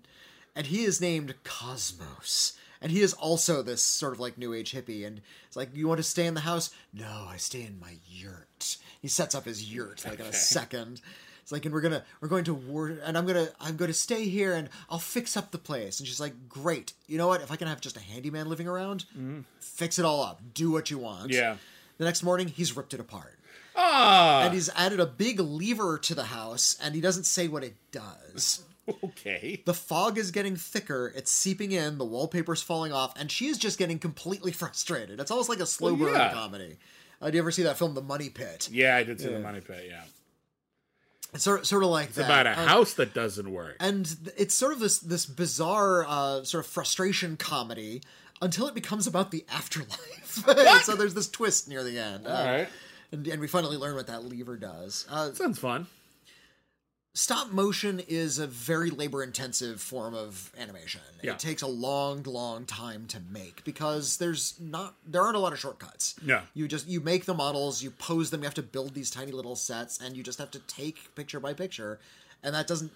and he is named Cosmos. And he is also this sort of like new age hippie, and it's like, you want to stay in the house? No, I stay in my yurt. He sets up his yurt like in a second. It's like, and we're gonna we're going to war, and I'm gonna I'm gonna stay here, and I'll fix up the place. And she's like, great. You know what? If I can have just a handyman living around, fix it all up. Do what you want. Yeah. The next morning, he's ripped it apart, Ah, and he's added a big lever to the house, and he doesn't say what it does. okay. The fog is getting thicker, it's seeping in, the wallpaper's falling off, and she is just getting completely frustrated. It's almost like a slow Well, burn yeah. comedy. Uh, do you ever see that film, The Money Pit? Yeah, I did see the money pit. Yeah, It's sort, sort of like it's that. about a Um, house that doesn't work. and it's sort of this this bizarre uh, sort of frustration comedy until it becomes about the afterlife. so there's this twist near the end. Uh, All right, and, and we finally learn what that lever does. Uh, sounds fun. Stop motion is a very labor intensive form of animation. Yeah. It takes a long, long time to make because there's not there aren't a lot of shortcuts. Yeah. You just you make the models, you pose them, you have to build these tiny little sets, and you just have to take picture by picture. And that doesn't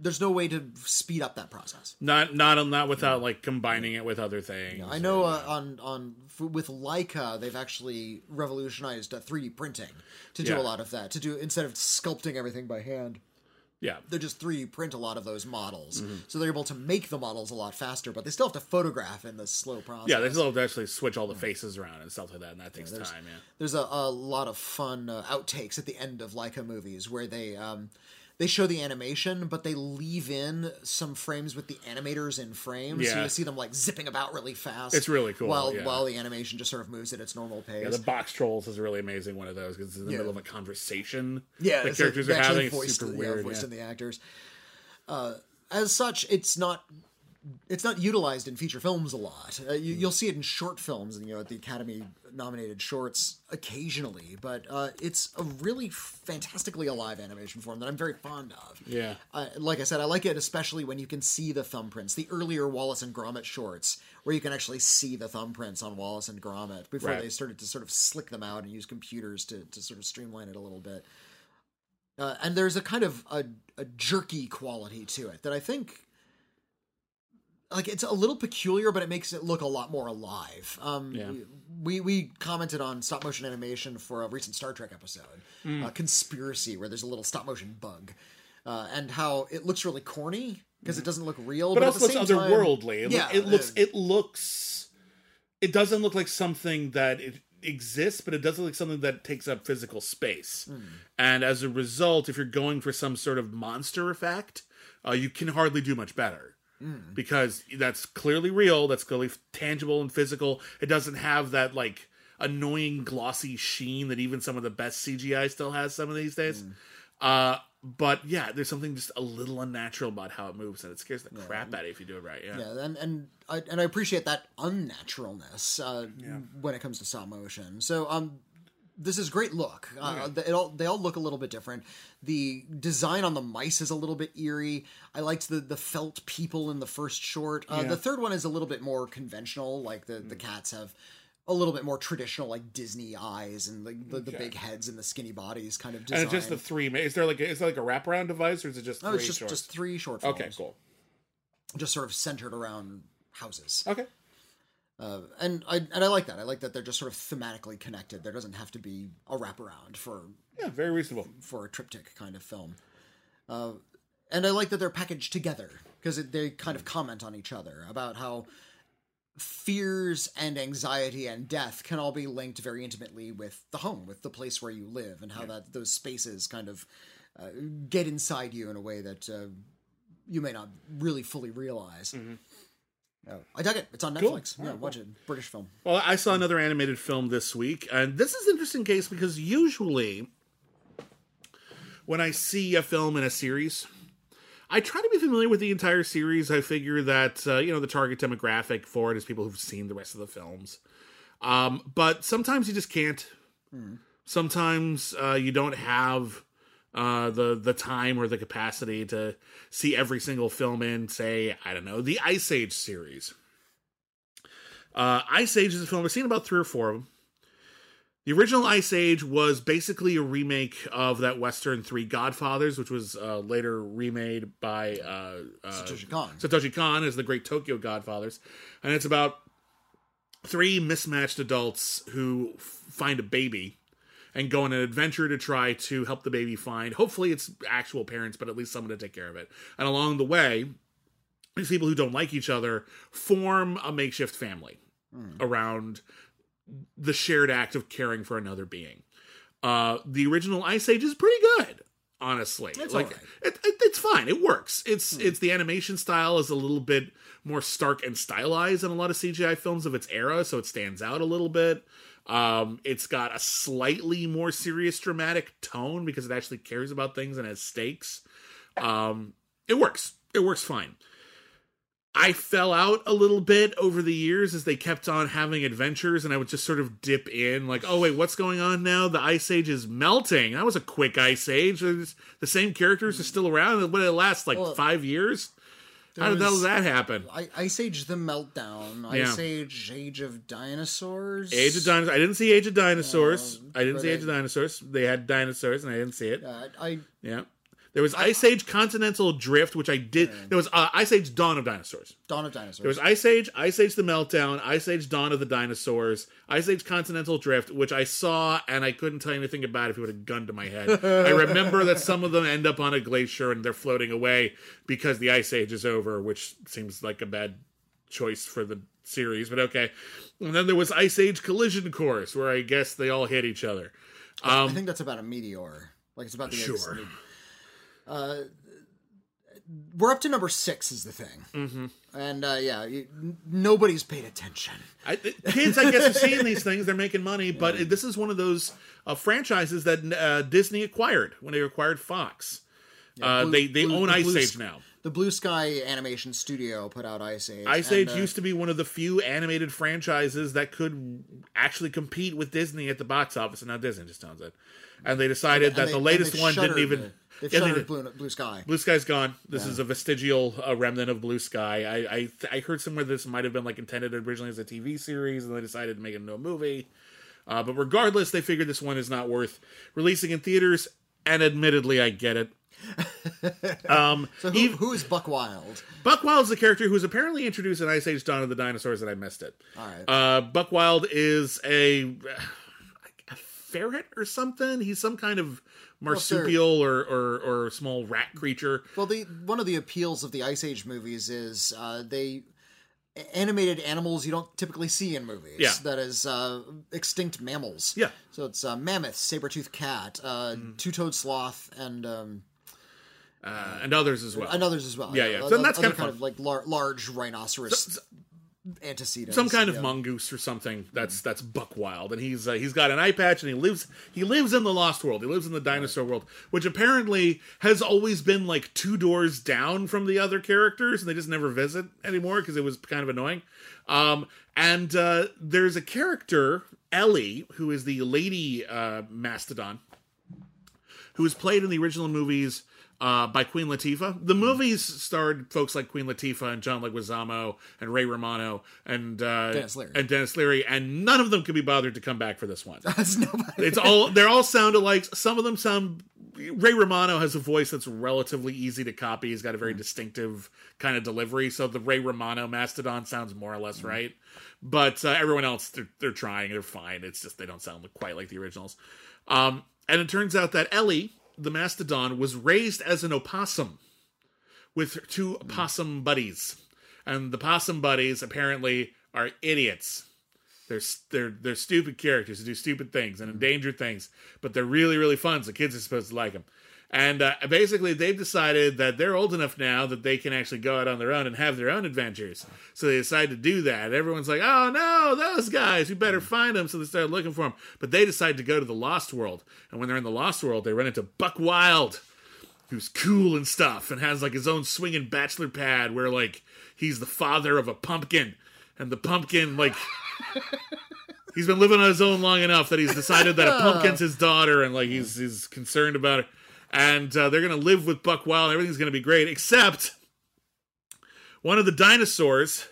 there's no way to speed up that process. Not not not without like combining it with other things. I know uh, on on f- with Laika they've actually revolutionized uh, 3D printing to do Yeah. a lot of that. To do instead of sculpting everything by hand, Yeah, They're just 3D print a lot of those models. Mm-hmm. So they're able to make the models a lot faster, but they still have to photograph in this slow process. yeah. They still have to actually switch all the faces around and stuff like that, and that takes there's- time. Yeah. There's a, a lot of fun uh, outtakes at the end of Laika movies where they um, they show the animation, but they leave in some frames with the animators in frames, so you see them like zipping about really fast. It's really cool, While yeah. while the animation just sort of moves at its normal pace. Yeah, the Boxtrolls is a really amazing one of those because it's in the Yeah. middle of a conversation. yeah, the characters like are having. It's voiced, super yeah, weird. voiced yeah. in the actors. Uh, as such, it's not it's not utilized in feature films a lot. Uh, you, you'll see it in short films, and you know, at the Academy nominated shorts occasionally, but uh, it's a really fantastically alive animation form that I'm very fond of. Yeah. Uh, like I said, I like it especially when you can see the thumbprints. The earlier Wallace and Gromit shorts, where you can actually see the thumbprints on Wallace and Gromit before Right. they started to sort of slick them out and use computers to, to sort of streamline it a little bit. Uh, and there's a kind of a, a jerky quality to it that I think like it's a little peculiar, but it makes it look a lot more alive. Um, Yeah. We we commented on stop motion animation for a recent Star Trek episode, uh, Conspiracy, where there's a little stop motion bug, uh, and how it looks really corny because it doesn't look real, but but, also at the looks same time, otherworldly. It, yeah, it looks. It looks. It doesn't look like something that it exists, but it does look like something that takes up physical space. Hmm. And as a result, if you're going for some sort of monster effect, uh, you can hardly do much better. Because that's clearly real. That's clearly tangible and physical. It doesn't have that like annoying glossy sheen that even some of the best CGI still has some of these days. Uh, but yeah, there's something just a little unnatural about how it moves, and it scares the crap out of you if you do it right. Yeah. Yeah, and and I and I appreciate that unnaturalness uh, when it comes to stop motion. So um, this is a great look. Uh, they all they all look a little bit different. The design on the mice is a little bit eerie. I liked the the felt people in the first short. Uh, The third one is a little bit more conventional. Like the the cats have. A little bit more traditional, like Disney eyes and the, the, the big heads and the skinny bodies, kind of design. And just the three. Is there like a, is there like a wraparound device, or is it just no, it's just shorts? just three short films. okay, cool. Just sort of centered around houses. Okay, Uh, and I and I like that. I like that they're just sort of thematically connected. There doesn't have to be a wraparound for yeah, very reasonable. for a triptych kind of film. Uh, and I like that they're packaged together because they kind of comment on each other about how fears and anxiety and death can all be linked very intimately with the home, with the place where you live, and how that those spaces kind of uh, get inside you in a way that uh, you may not really fully realize. Oh, I dug it. It's on Netflix. Yeah, watch it. British film. Well, I saw another animated film this week, and this is an interesting case because usually when I see a film in a series, I try to be familiar with the entire series. I figure that uh, you know the target demographic for it is people who've seen the rest of the films. Um, but sometimes you just can't. Sometimes uh, you don't have uh, the the time or the capacity to see every single film in, say, I don't know, the Ice Age series. Uh, Ice Age is a film I've seen about three or four of them. The original Ice Age was basically a remake of that Western Three Godfathers, which was uh, later remade by uh, uh, Satoshi Kon. Satoshi Kon is the Great Tokyo Godfathers, and it's about three mismatched adults who f- find a baby and go on an adventure to try to help the baby find, hopefully, its actual parents, but at least someone to take care of it. And along the way, these people who don't like each other form a makeshift family around the shared act of caring for another being. Uh, the original Ice Age is pretty good, honestly. It's like alright. it, it, it's fine. It works. It's it's the animation style is a little bit more stark and stylized than a lot of CGI films of its era, so it stands out a little bit. Um, it's got a slightly more serious, dramatic tone because it actually cares about things and has stakes. Um, it works. It works fine. I fell out a little bit over the years as they kept on having adventures, and I would just sort of dip in, like, oh, wait, what's going on now? The Ice Age is melting. That was a quick Ice Age. The same characters are still around. What did it last, like Well, five years? How the hell did that happen? I, Ice Age: The Meltdown, Yeah. Ice Age: Age of Dinosaurs, Age of Dinosaurs. I didn't see Age of Dinosaurs. I didn't see Age of Dinosaurs. They had dinosaurs, and I didn't see it. Uh, I Yeah. There was Ice Age Continental Drift, which I did. There was uh, Ice Age Dawn of Dinosaurs. Dawn of Dinosaurs. There was Ice Age, Ice Age the Meltdown, Ice Age Dawn of the Dinosaurs, Ice Age Continental Drift, which I saw and I couldn't tell you anything about if it would have gun to my head. I remember that some of them end up on a glacier and they're floating away because the Ice Age is over, which seems like a bad choice for the series, but okay. And then there was Ice Age Collision Course, where I guess they all hit each other. I think that's about a meteor. Like it's about the Sure. Uh, we're up to number six, is the thing, mm-hmm. and uh, yeah, you, nobody's paid attention. I, kids, I guess, are seeing these things. They're making money, but this is one of those uh, franchises that uh, Disney acquired when they acquired Fox. uh, Blue- they they Blue- own Ice Blue Age now. The Blue Sky Animation Studio put out Ice Age. Ice Age uh, used to be one of the few animated franchises that could actually compete with Disney at the box office, and now Disney just owns it. And they decided and that they- the latest one didn't even. the- They've Yeah, they shuttered did. Blue, Blue Sky. Blue Sky's gone. This is a vestigial uh, remnant of Blue Sky. I I, I heard somewhere this might have been like intended originally as a TV series, and they decided to make it into a movie. Uh, but regardless, they figured this one is not worth releasing in theaters. And admittedly, I get it. Um, So who, who is Buck Wild? Buck Wild is the character who's apparently introduced in Ice Age Dawn of the Dinosaurs, and I missed it. All right. Uh, Buck Wild is a, a ferret or something. He's some kind of marsupial or, or, or small rat creature. Well, the one of the appeals of the Ice Age movies is uh, they animated animals you don't typically see in movies. Yeah. That is uh, extinct mammals. Yeah. So it's uh, mammoth, saber-toothed cat, uh, two-toed sloth, and um, uh, and others as well. and others as well. Yeah, yeah. Other- So that's other kind of fun. like lar- large rhinoceros antecedents. some kind of yeah. mongoose or something that's that's buck wild and he's uh, he's got an eye patch and he lives he lives in the lost world he lives in the dinosaur world which apparently has always been like two doors down from the other characters and they just never visit anymore because it was kind of annoying um and uh there's a character ellie who is the lady uh mastodon who was played in the original movies uh, by Queen Latifah. The movies starred folks like Queen Latifah and John Leguizamo and Ray Romano and uh, Denis Leary. and Denis Leary, and none of them could be bothered to come back for this one. That's nobody. It's all they're all sound alike. Some of them sound. Ray Romano has a voice that's relatively easy to copy. He's got a very distinctive kind of delivery. So the Ray Romano Mastodon sounds more or less right. But uh, everyone else, they're, they're trying. They're fine. It's just they don't sound quite like the originals. Um, and it turns out that Ellie, the Mastodon, was raised as an opossum with two possum buddies, and the possum buddies apparently are idiots. They're they're they're stupid characters who do stupid things and endanger things, but they're really really fun. So kids are supposed to like them. And uh, basically, they've decided that they're old enough now that they can actually go out on their own and have their own adventures. So they decide to do that. Everyone's like, "Oh no, those guys! We better find them." So they start looking for them. But they decide to go to the Lost World. And when they're in the Lost World, they run into Buck Wild, who's cool and stuff, and has like his own swinging bachelor pad where like he's the father of a pumpkin, and the pumpkin like he's been living on his own long enough that he's decided that a pumpkin's his daughter, and like he's he's concerned about it. And uh, they're gonna live with Buck Wild. and Everything's gonna be great, except one of the dinosaurs,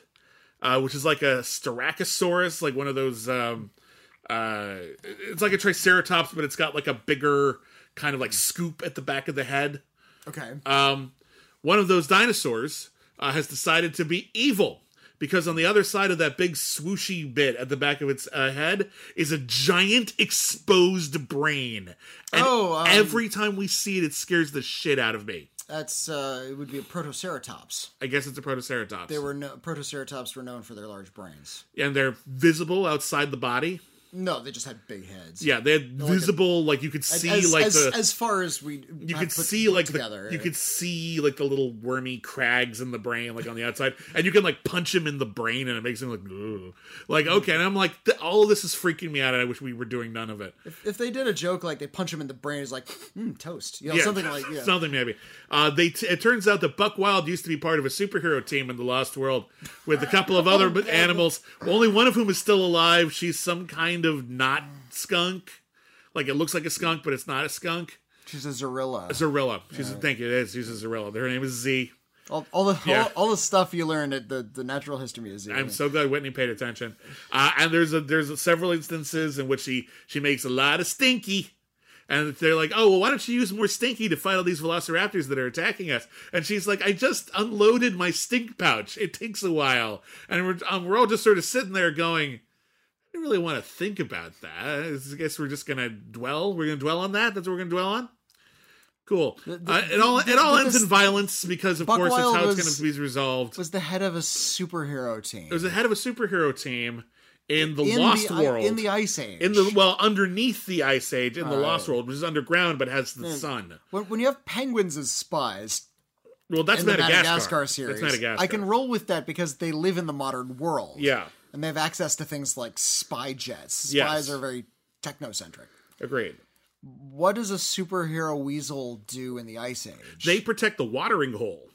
uh, which is like a Styracosaurus, like one of those. Um, uh, it's like a Triceratops, but it's got like a bigger kind of like scoop at the back of the head. Okay. Um, one of those dinosaurs uh, has decided to be evil because on the other side of that big swooshy bit at the back of its uh, head is a giant exposed brain. And Oh, um, every time we see it, it scares the shit out of me. That's uh, it would be a protoceratops. I guess it's a protoceratops. They were no, protoceratops were known for their large brains. and they're visible outside the body. No, they just had big heads. Yeah, they had visible, like you could see, as, like as, the as far as we you could see like together. the you could see like the little wormy crags in the brain like on the outside and you can like punch him in the brain and it makes him like Ugh. like okay and i'm like th- all of this is freaking me out and i wish we were doing none of it if if they did a joke like they punch him in the brain, it's like mm, toast, you know, yeah something like yeah. something maybe uh they t- it turns out that buck wild used to be part of a superhero team in the lost world with a couple of other animals only one of whom is still alive she's some kind of not skunk like it looks like a skunk but it's not a skunk She's a Zorilla. Zorilla. She's a, thank you. It is. She's a Zorilla. Her name is Z. all, all the Yeah. all, all the stuff you learned at the, the Natural History Museum. I'm so glad Whitney paid attention. Uh, and there's a, there's several instances in which she she makes a lot of stinky, and they're like, oh well, why don't you use more stinky to fight all these velociraptors that are attacking us? And she's like, I just unloaded my stink pouch. It takes a while, and we're um, we're all just sort of sitting there going. I really want to think about that. I guess we're just gonna dwell. We're gonna dwell on that. That's what we're gonna dwell on. Cool. the- uh, it all it all the- ends in violence because, of Buck course, Wild it's how it's going to be resolved. was the head of a superhero team It was the head of a superhero team in the in Lost the, World. in the Ice Age. in the well, underneath the Ice Age in the Lost right. World, which is underground but has the sun. when, when you have penguins as spies Well, that's the Madagascar. Madagascar series, That's Madagascar. I can roll with that because they live in the modern world. Yeah, and they have access to things like spy jets. Spies Yes. are very technocentric. agreed. What does a superhero weasel do in the Ice Age? They protect the watering hole.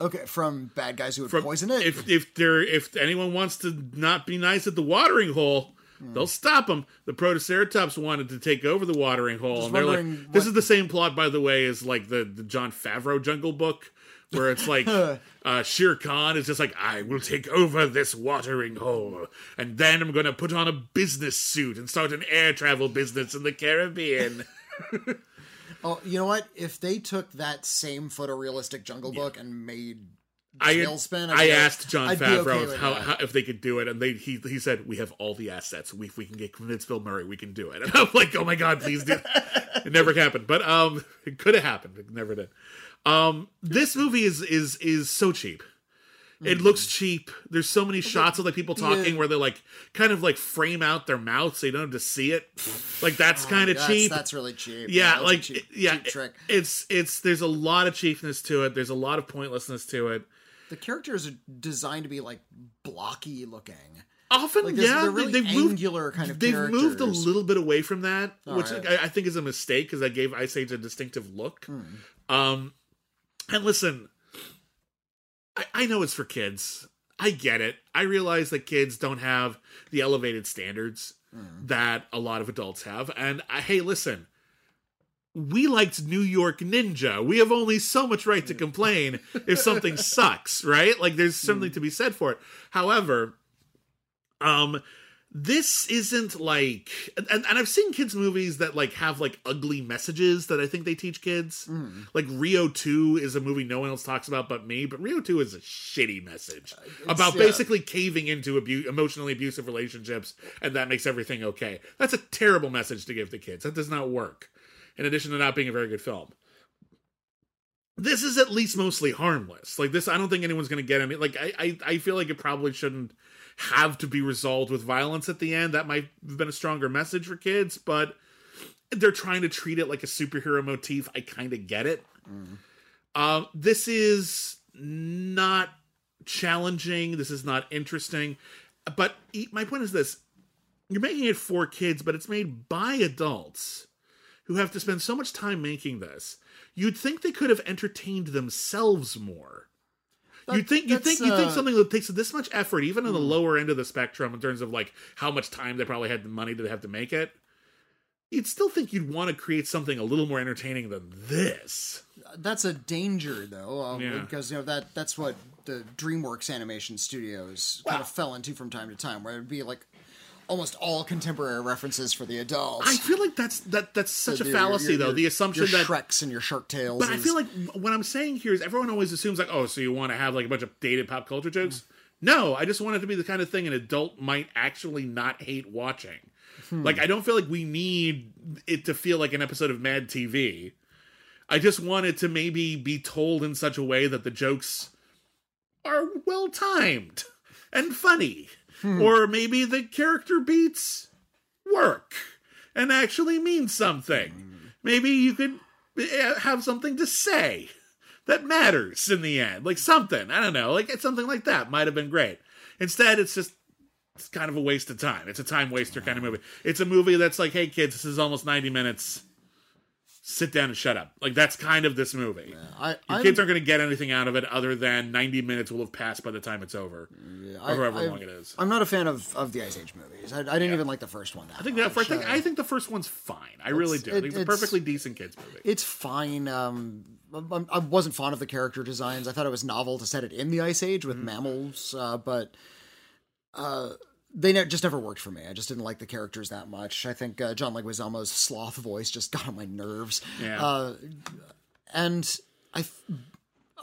okay from bad guys who would From, poison it. If if there if anyone wants to not be nice at the watering hole, Hmm. they'll stop them. The Protoceratops wanted to take over the watering hole, Just and they're like, "This what- is the same plot, by the way, as like the the Jon Favreau Jungle Book." Where it's like uh, Shere Khan is just like, I will take over this watering hole, and then I'm gonna put on a business suit and start an air travel business in the Caribbean. oh, you know what? If they took that same photorealistic Jungle Book and made I, TaleSpin, I like- asked Jon I'd Favreau okay if, how, how, if they could do it, and they he he said we have all the assets. We, if we can get convince Bill Murray, we can do it. And I'm like, oh my god, please do. it never happened, but um, it could have happened. It never did. Um, this movie is is is so cheap. It looks cheap. There's so many shots of like people talking Yeah. where they're like kind of like frame out their mouth so you don't have to see it. Like that's kind of cheap. That's really cheap. yeah, a like cheap, yeah, cheap trick. it's it's there's a lot of cheapness to it. There's a lot of pointlessness to it. The characters are designed to be like blocky looking. Often, Like, yeah, they're really they, have moved, angular kind of They've moved a little bit away from that, which right. I, I think is a mistake because that gave Ice Age a distinctive look. Hmm. Um, and listen, I, I know it's for kids. I get it. I realize that kids don't have the elevated standards Hmm. that a lot of adults have. And I, hey, listen, we liked New York Ninja. We have only so much right to complain if something sucks, right? Like there's something to be said for it. However, um this isn't like and, and I've seen kids movies that like have like ugly messages that I think they teach kids. Mm. Like Rio 2 is a movie no one else talks about but me, but Rio 2 is a shitty message uh, about yeah. basically caving into abu- emotionally abusive relationships and that makes everything okay. That's a terrible message to give to kids. That does not work. In addition to not being a very good film this is at least mostly harmless. Like this, I don't think anyone's going to get any. Like I, I, I feel like it probably shouldn't have to be resolved with violence at the end. That might have been a stronger message for kids, but they're trying to treat it like a superhero motif. I kind of get it. Um, this is not challenging. This is not interesting. But e- my point is this: you're making it for kids, but it's made by adults who have to spend so much time making this. You'd think they could have entertained themselves more. Think you think you think uh, something that takes this much effort, even on the lower end of the spectrum, in terms of like how much time they probably had the money to have to make it. You'd still think you'd want to create something a little more entertaining than this. That's a danger, though, uh, Yeah. because you know that that's what the DreamWorks animation studios kind of fell into from time to time, where it'd be like almost all contemporary references for the adults. I feel like that's that that's such a Your- your- fallacy, your- though. The assumption that. Shreks and your Shark Tales. But I feel like what I'm saying here is everyone always assumes like, oh, so you want to have like a bunch of dated pop culture jokes? No, I just want it to be the kind of thing an adult might actually not hate watching. Hmm. Like I don't feel like we need it to feel like an episode of Mad TV. I just want it to maybe be told in such a way that the jokes are well timed and funny. Or maybe the character beats work and actually mean something. Maybe you could eh, have something to say that matters in the end. Like something. I don't know. Like something like that might have been great. Instead, it's just it's kind of a waste of time. It's a time waster kind of movie. It's a movie that's like, hey kids, this is almost 90 minutes. Sit down and shut up. Like that's kind of this movie. I, Your I'm- kids aren't going to get anything out of it other than 90 minutes will have passed by the time it's over. I- or however I- long it is. I'm not a fan of, of the Ice Age movies. I, I didn't even like the first one. That I think that much. I think Uh, I think the first one's fine. I really do. It- think it's a perfectly decent kids movie. it's fine. Um, I, I wasn't fond of the character designs. I thought it was novel to set it in the Ice Age with Mm-hmm. mammals, uh, but uh, they ne- just never worked for me. I just didn't like the characters that much. I think uh, John Leguizamo's sloth voice just got on my nerves. Yeah. Uh, and I.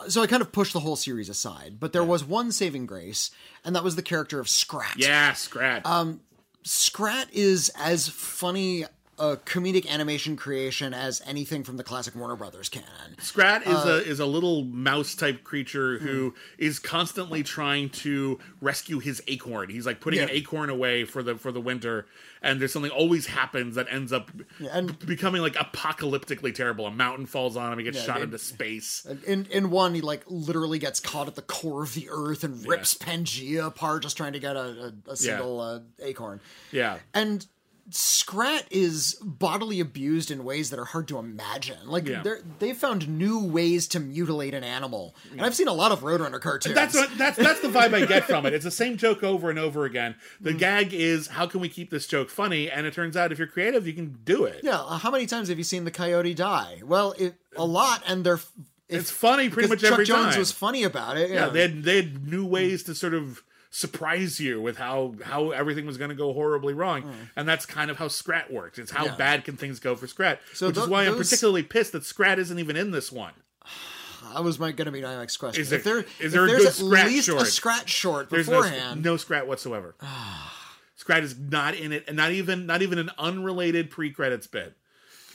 So I kind of pushed the whole series aside, but there was one saving grace, and that was the character of Scrat. yeah, Scrat. Um, Scrat is as funny a comedic animation creation as anything from the classic Warner Brothers canon. Scrat is uh, a is a little mouse type creature who hmm. is constantly trying to rescue his acorn. He's like putting an acorn away for the for the winter, and there's something always happens that ends up and- becoming like apocalyptically terrible. A mountain falls on him, he gets shot it- into space. In in one, he like literally gets caught at the core of the earth and rips Pangea apart just trying to get a, a, a single uh, acorn. Yeah. And Scrat is bodily abused in ways that are hard to imagine. Like Yeah. they found new ways to mutilate an animal, and I've seen a lot of Roadrunner cartoons. That's what that's that's the vibe I get from it. It's the same joke over and over again. The Hmm. gag is how can we keep this joke funny? And it turns out if you're creative, you can do it. Yeah, uh, how many times have you seen the coyote die? Well, it, a lot, and they're if, It's funny pretty much Chuck every Jones time. was funny about it. yeah, Yeah, they had they had new ways to sort of surprise you with how how everything was going to go horribly wrong, hmm. and that's kind of how Scrat works. It's how. Yeah. bad can things go for Scrat, So which is tho- why I'm particularly pissed that Scrat isn't even in this one. that was my going to be my next question. Is if there- there is if there a there's at Scrat least short? a Scrat short There's no, beforehand, no Scrat whatsoever. Scrat is not in it, and not even not even an unrelated pre-credits bit.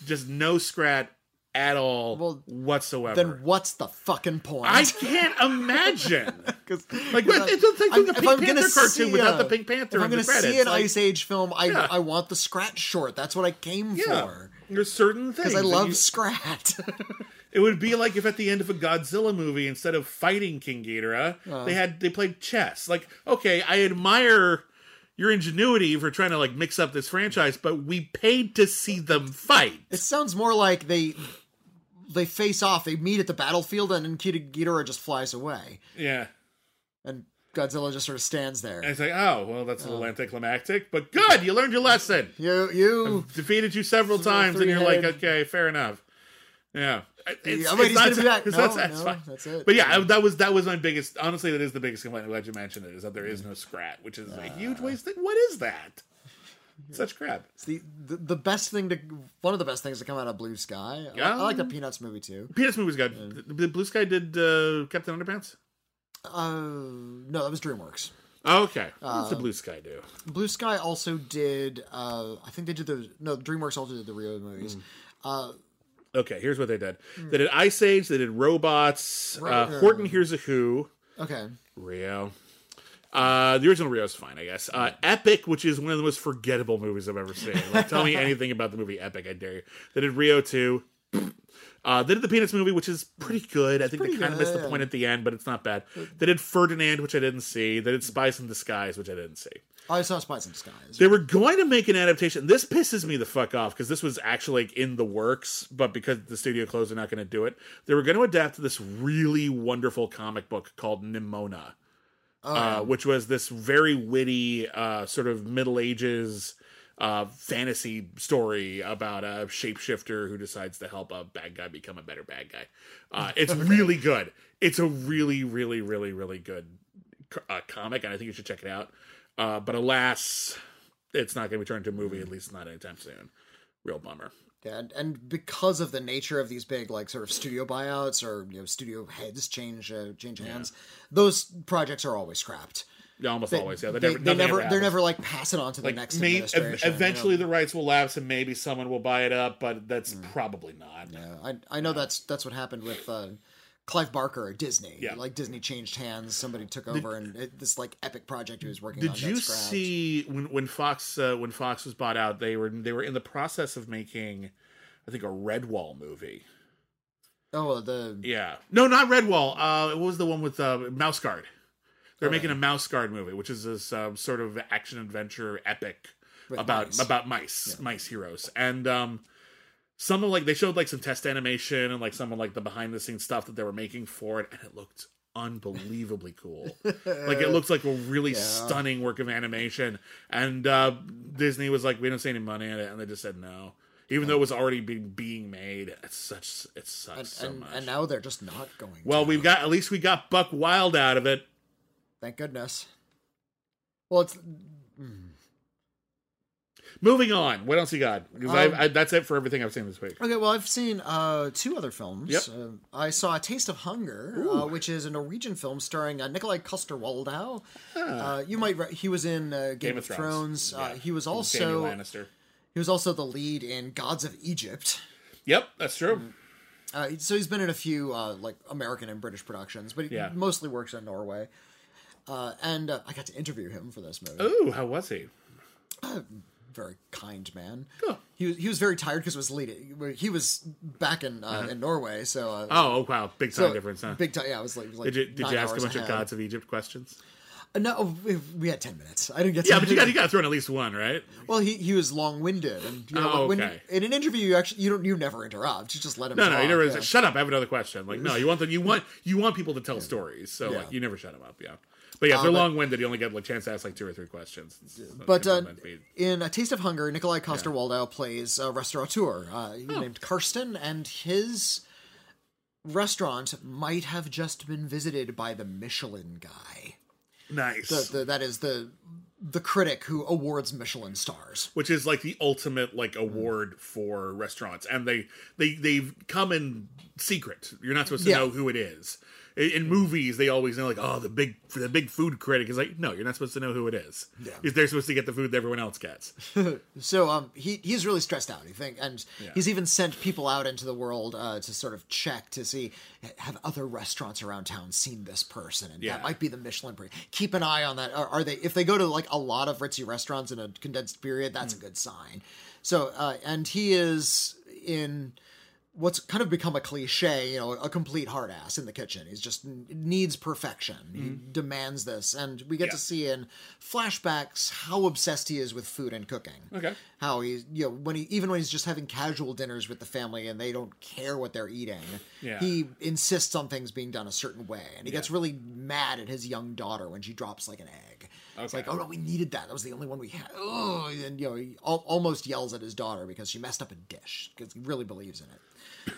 Just no Scrat at all Well, whatsoever. Then what's the fucking point? I can't imagine. 'Cause- Like, because what- it's like I'm- the Pink Panther cartoon see without the Pink Panther If I'm gonna see an like- Ice Age film, I Yeah. I want the Scrat short. That's what I came yeah, for. there's certain things Because I love you- Scrat. It would be like if at the end of a Godzilla movie, instead of fighting King Ghidorah, Uh. they had they played chess. Like, okay, I admire your ingenuity for trying to like mix up this franchise, but we paid to see them fight. it sounds more like they they face off. They meet at the battlefield, and then King Ghidorah just flies away, Yeah. and Godzilla just sort of stands there. And it's like, oh, well, that's a little um, anticlimactic, but good, you learned your lesson. you you. Defeated you several times, and you're like, okay, fair enough. Yeah. It's, Yeah, wait, gonna not- be back. it's No, no, satisfying. that's it. But yeah, I- that was that was my biggest. Honestly, that is the biggest complaint. I'm glad you mentioned it. Is that there is no scrat, which is a huge waste. Thing. What is that? Such crap. It's the, the the best thing to one of the best things to come out of Blue Sky. I, I like the Peanuts movie too. Peanuts movie's good. The Blue Sky did uh, Captain Underpants. Uh, no, that was DreamWorks. Oh, okay. What Uh, does the Blue Sky do? Blue Sky also did. Uh, I think they did the no. DreamWorks also did the Rio movies. Mm. Okay, here's what they did. They did Ice Age. They did Robots. Uh, Ro- Horton Hears a Who. Okay, Rio. Uh, the original Rio is fine, I guess. Uh, Epic, which is one of the most forgettable movies I've ever seen. Like, tell me anything about the movie Epic, I dare you. They did Rio 2. Uh, they did the Peanuts movie, which is pretty good. I think they kind of missed the point at the end, but it's not bad. They did Ferdinand, which I didn't see. They did Spies in Disguise, which I didn't see. Oh, I saw Spies in Disguise. They were going to make an adaptation. This pisses me the fuck off because this was actually like in the works, but because the studio closed, they're not going to do it. They were going to adapt this really wonderful comic book called Nimona, uh, which was this very witty, uh, sort of Middle Ages uh, fantasy story about a shapeshifter who decides to help a bad guy become a better bad guy. Uh, it's really good. It's a really, really, really, really good uh, comic, and I think you should check it out. Uh, but alas, it's not going to be turned into a movie, at least not anytime soon. Real bummer. Yeah, and, and because of the nature of these big like sort of studio buyouts or you know studio heads change uh, change hands, those projects are always scrapped. Yeah, almost always. Yeah, They, never, they never ever they're never like pass it on to the like next may, administration. ev- eventually you know? the rights will lapse and maybe someone will buy it up, but that's Mm. probably not. Yeah, I I know that's that's what happened with uh, Clive Barker at Disney. Yeah. like Disney changed hands, somebody took over, and it, this like epic project he was working on. Did you see when when Fox uh, when Fox was bought out? They were they were in the process of making, I think, a Redwall movie. Oh, the Yeah, no, not Redwall. Uh, what was the one with uh, Mouse Guard? They're making a Mouse Guard movie, which is this um, sort of action adventure epic With about mice. about mice, mice heroes, and um, some of like they showed like some test animation and like some of like the behind the scenes stuff that they were making for it, and it looked unbelievably cool. like it looks like a really stunning work of animation, and uh, Disney was like, "We don't see any money in it," and they just said no. Even though it was already being being made, it's such it sucks and, so and, much. and now they're just not going. Well, we've got at least we got Buck Wild out of it. thank goodness. Well, it's Moving on. What else you got? 'Cause Um, I, I, that's it for everything I've seen this week. Okay, well, I've seen uh, two other films. Yep. Uh, I saw A Taste of Hunger, uh, which is a Norwegian film starring uh, Nikolai Coster-Waldau. Uh, you might re- he was in uh, Game, of, Thrones. Uh, Yeah. he was also Lannister. he was also the lead in Gods of Egypt. Yep, that's true. Uh, so he's been in a few uh, like American and British productions, but he Yeah. mostly works in Norway. Uh, and uh, I got to interview him for this movie. Oh, how was he? Very kind man. He was he was very tired because it was leading. He was back in uh, in Norway, so uh, Oh, oh, wow, big time so difference, huh? Big time, yeah. It was like, it was like did you did you ask a bunch of gods of Egypt questions? Uh, No, we, we had ten minutes. I didn't get. To Yeah, but you got you got thrown at least one, right? Well, he he was long winded, and you know, Oh, when okay. in an interview, you actually you don't you never interrupt. You just let him. No, no, you never yeah. say, shut up. I have another question. Like, no, you want them. You want you want people to tell stories. So Yeah. like, you never shut them up. Yeah, but yeah, if they're but- long winded. You only get a chance to ask like two or three questions. It's- But uh, meant to be- in A Taste of Hunger, Nikolai Coster-Waldau plays a restaurateur uh, Oh. named Karsten, and his restaurant might have just been visited by the Michelin guy. nice. The, the, that is the the critic who awards Michelin stars. which is like the ultimate like award for restaurants and they they they've come in secret you're not supposed to Yeah. know who it is in, movies they always know like oh the big the big food critic is like no you're not supposed to know who it is. Yeah. They're supposed to get the food that everyone else gets. So um, he he's really stressed out. I think, and he's even sent people out into the world uh, to sort of check to see have other restaurants around town seen this person, and Yeah. that might be the Michelin. Keep an eye on that. Are, are they if they go to like a lot of ritzy restaurants in a condensed period? That's Hmm. a good sign. So uh, and he is in what's kind of become a cliche, you know, a complete hard ass in the kitchen. He's just needs perfection. He mm-hmm. demands this, and we get Yeah. to see in flashbacks how obsessed he is with food and cooking. Okay. How he, you know, when he even when he's just having casual dinners with the family and they don't care what they're eating, Yeah. he insists on things being done a certain way, and he gets really mad at his young daughter when she drops like an egg. It's Okay. like, oh no, we needed that. That was the only one we had. Oh, and you know, he al- almost yells at his daughter because she messed up a dish because he really believes in it.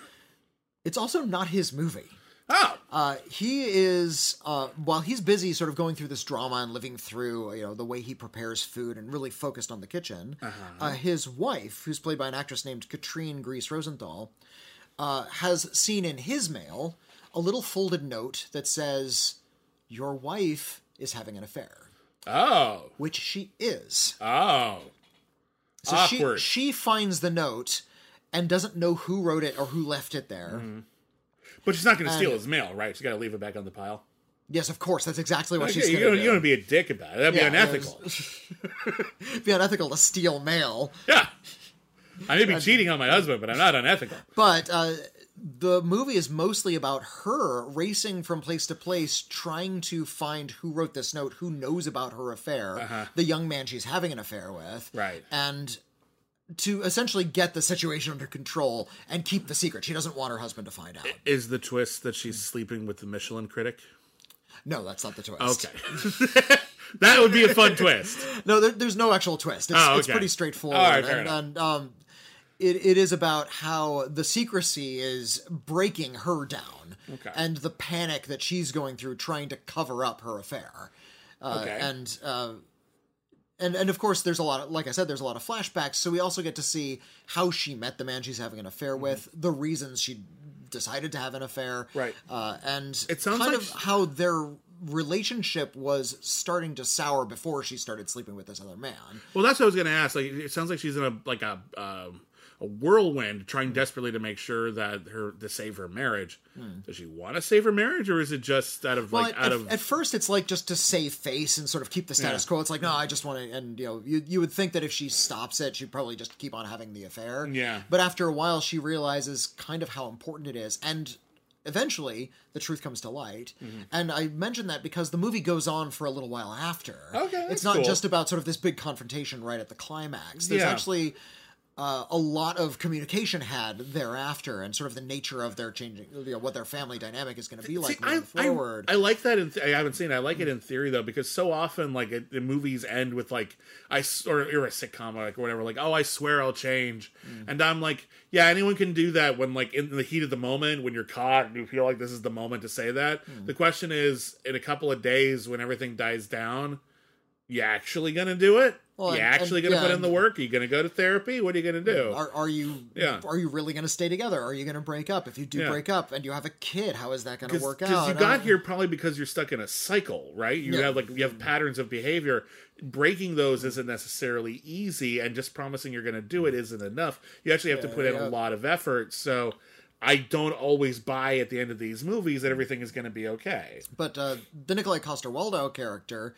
It's also not his movie. Oh, Uh, he is uh, while he's busy sort of going through this drama and living through you know the way he prepares food and really focused on the kitchen uh his wife who's played by an actress named Katrine Greis-Rosenthal uh, has seen in his mail a little folded note that says your wife is having an affair oh, which she is oh. so Awkward. she she finds the note and doesn't know who wrote it or who left it there But she's not going to steal his mail, right? She's got to leave it back on the pile. yes of course that's exactly what Okay, she's gonna don't, do. you don't be a dick about it. That'd be unethical. It'd be unethical to steal mail. Yeah. I may be cheating on my husband, but I'm not unethical. But uh, the movie is mostly about her racing from place to place, trying to find who wrote this note, who knows about her affair, the young man she's having an affair with. Right. And to essentially get the situation under control and keep the secret. She doesn't want her husband to find out. Is the twist that she's sleeping with the Michelin critic? No, that's not the twist. Okay. that would be a fun twist. No, there, there's no actual twist. It's, Oh, it's pretty straightforward. All right, fair and, and um, it, it is about how the secrecy is breaking her down, Okay. and the panic that she's going through trying to cover up her affair. Uh, Okay. And uh, and and of course, there's a lot of like I said, there's a lot of flashbacks. So we also get to see how she met the man she's having an affair Mm-hmm. with, the reasons she decided to have an affair, Right. Uh, and It sounds kind like of sh- how their relationship was starting to sour before she started sleeping with this other man. Well, that's what I was going to ask. Like, it sounds like she's in a like a um, a whirlwind, trying desperately to make sure that her to save her marriage. Does she want to save her marriage, or is it just out of Hmm. Well, like at, out of at first it's like just to save face and sort of keep the status Yeah. quo. It's like no, I just want to, and you know, you you would think that if she stops it, she'd probably just keep on having the affair. Yeah. But after a while, she realizes kind of how important it is, and eventually the truth comes to light. Mm-hmm. And I mention that because the movie goes on for a little while after. Okay, it's not cool. just about sort of this big confrontation right at the climax. There's Yeah. actually. Uh, a lot of communication had thereafter, and sort of the nature of their changing, you know, what their family dynamic is going to be like See, I, moving I- forward. I, like that. In th- I haven't seen it. I like it in theory though, because so often like it, the movies end with like I or, or a sitcom or like whatever, like oh I swear I'll change, Mm. and I'm like yeah anyone can do that when like in the heat of the moment when you're caught and you feel like this is the moment to say that. Mm. The question is in a couple of days when everything dies down, you actually gonna do it? Well, you and- actually gonna yeah, put in the work? Are you gonna go to therapy? What are you gonna do? Are, are you Yeah. are you really going to stay together? Are you going to break up? If you do Yeah. break up and you have a kid, how is that going to work out? Because you got here probably because you're stuck in a cycle, right? You Yeah. have like you have patterns of behavior. Breaking those isn't necessarily easy, and just promising you're going to do it isn't enough. You actually have to put in a lot of effort. So I don't always buy at the end of these movies that everything is going to be okay. But uh, the Nikolai Coster-Waldau character,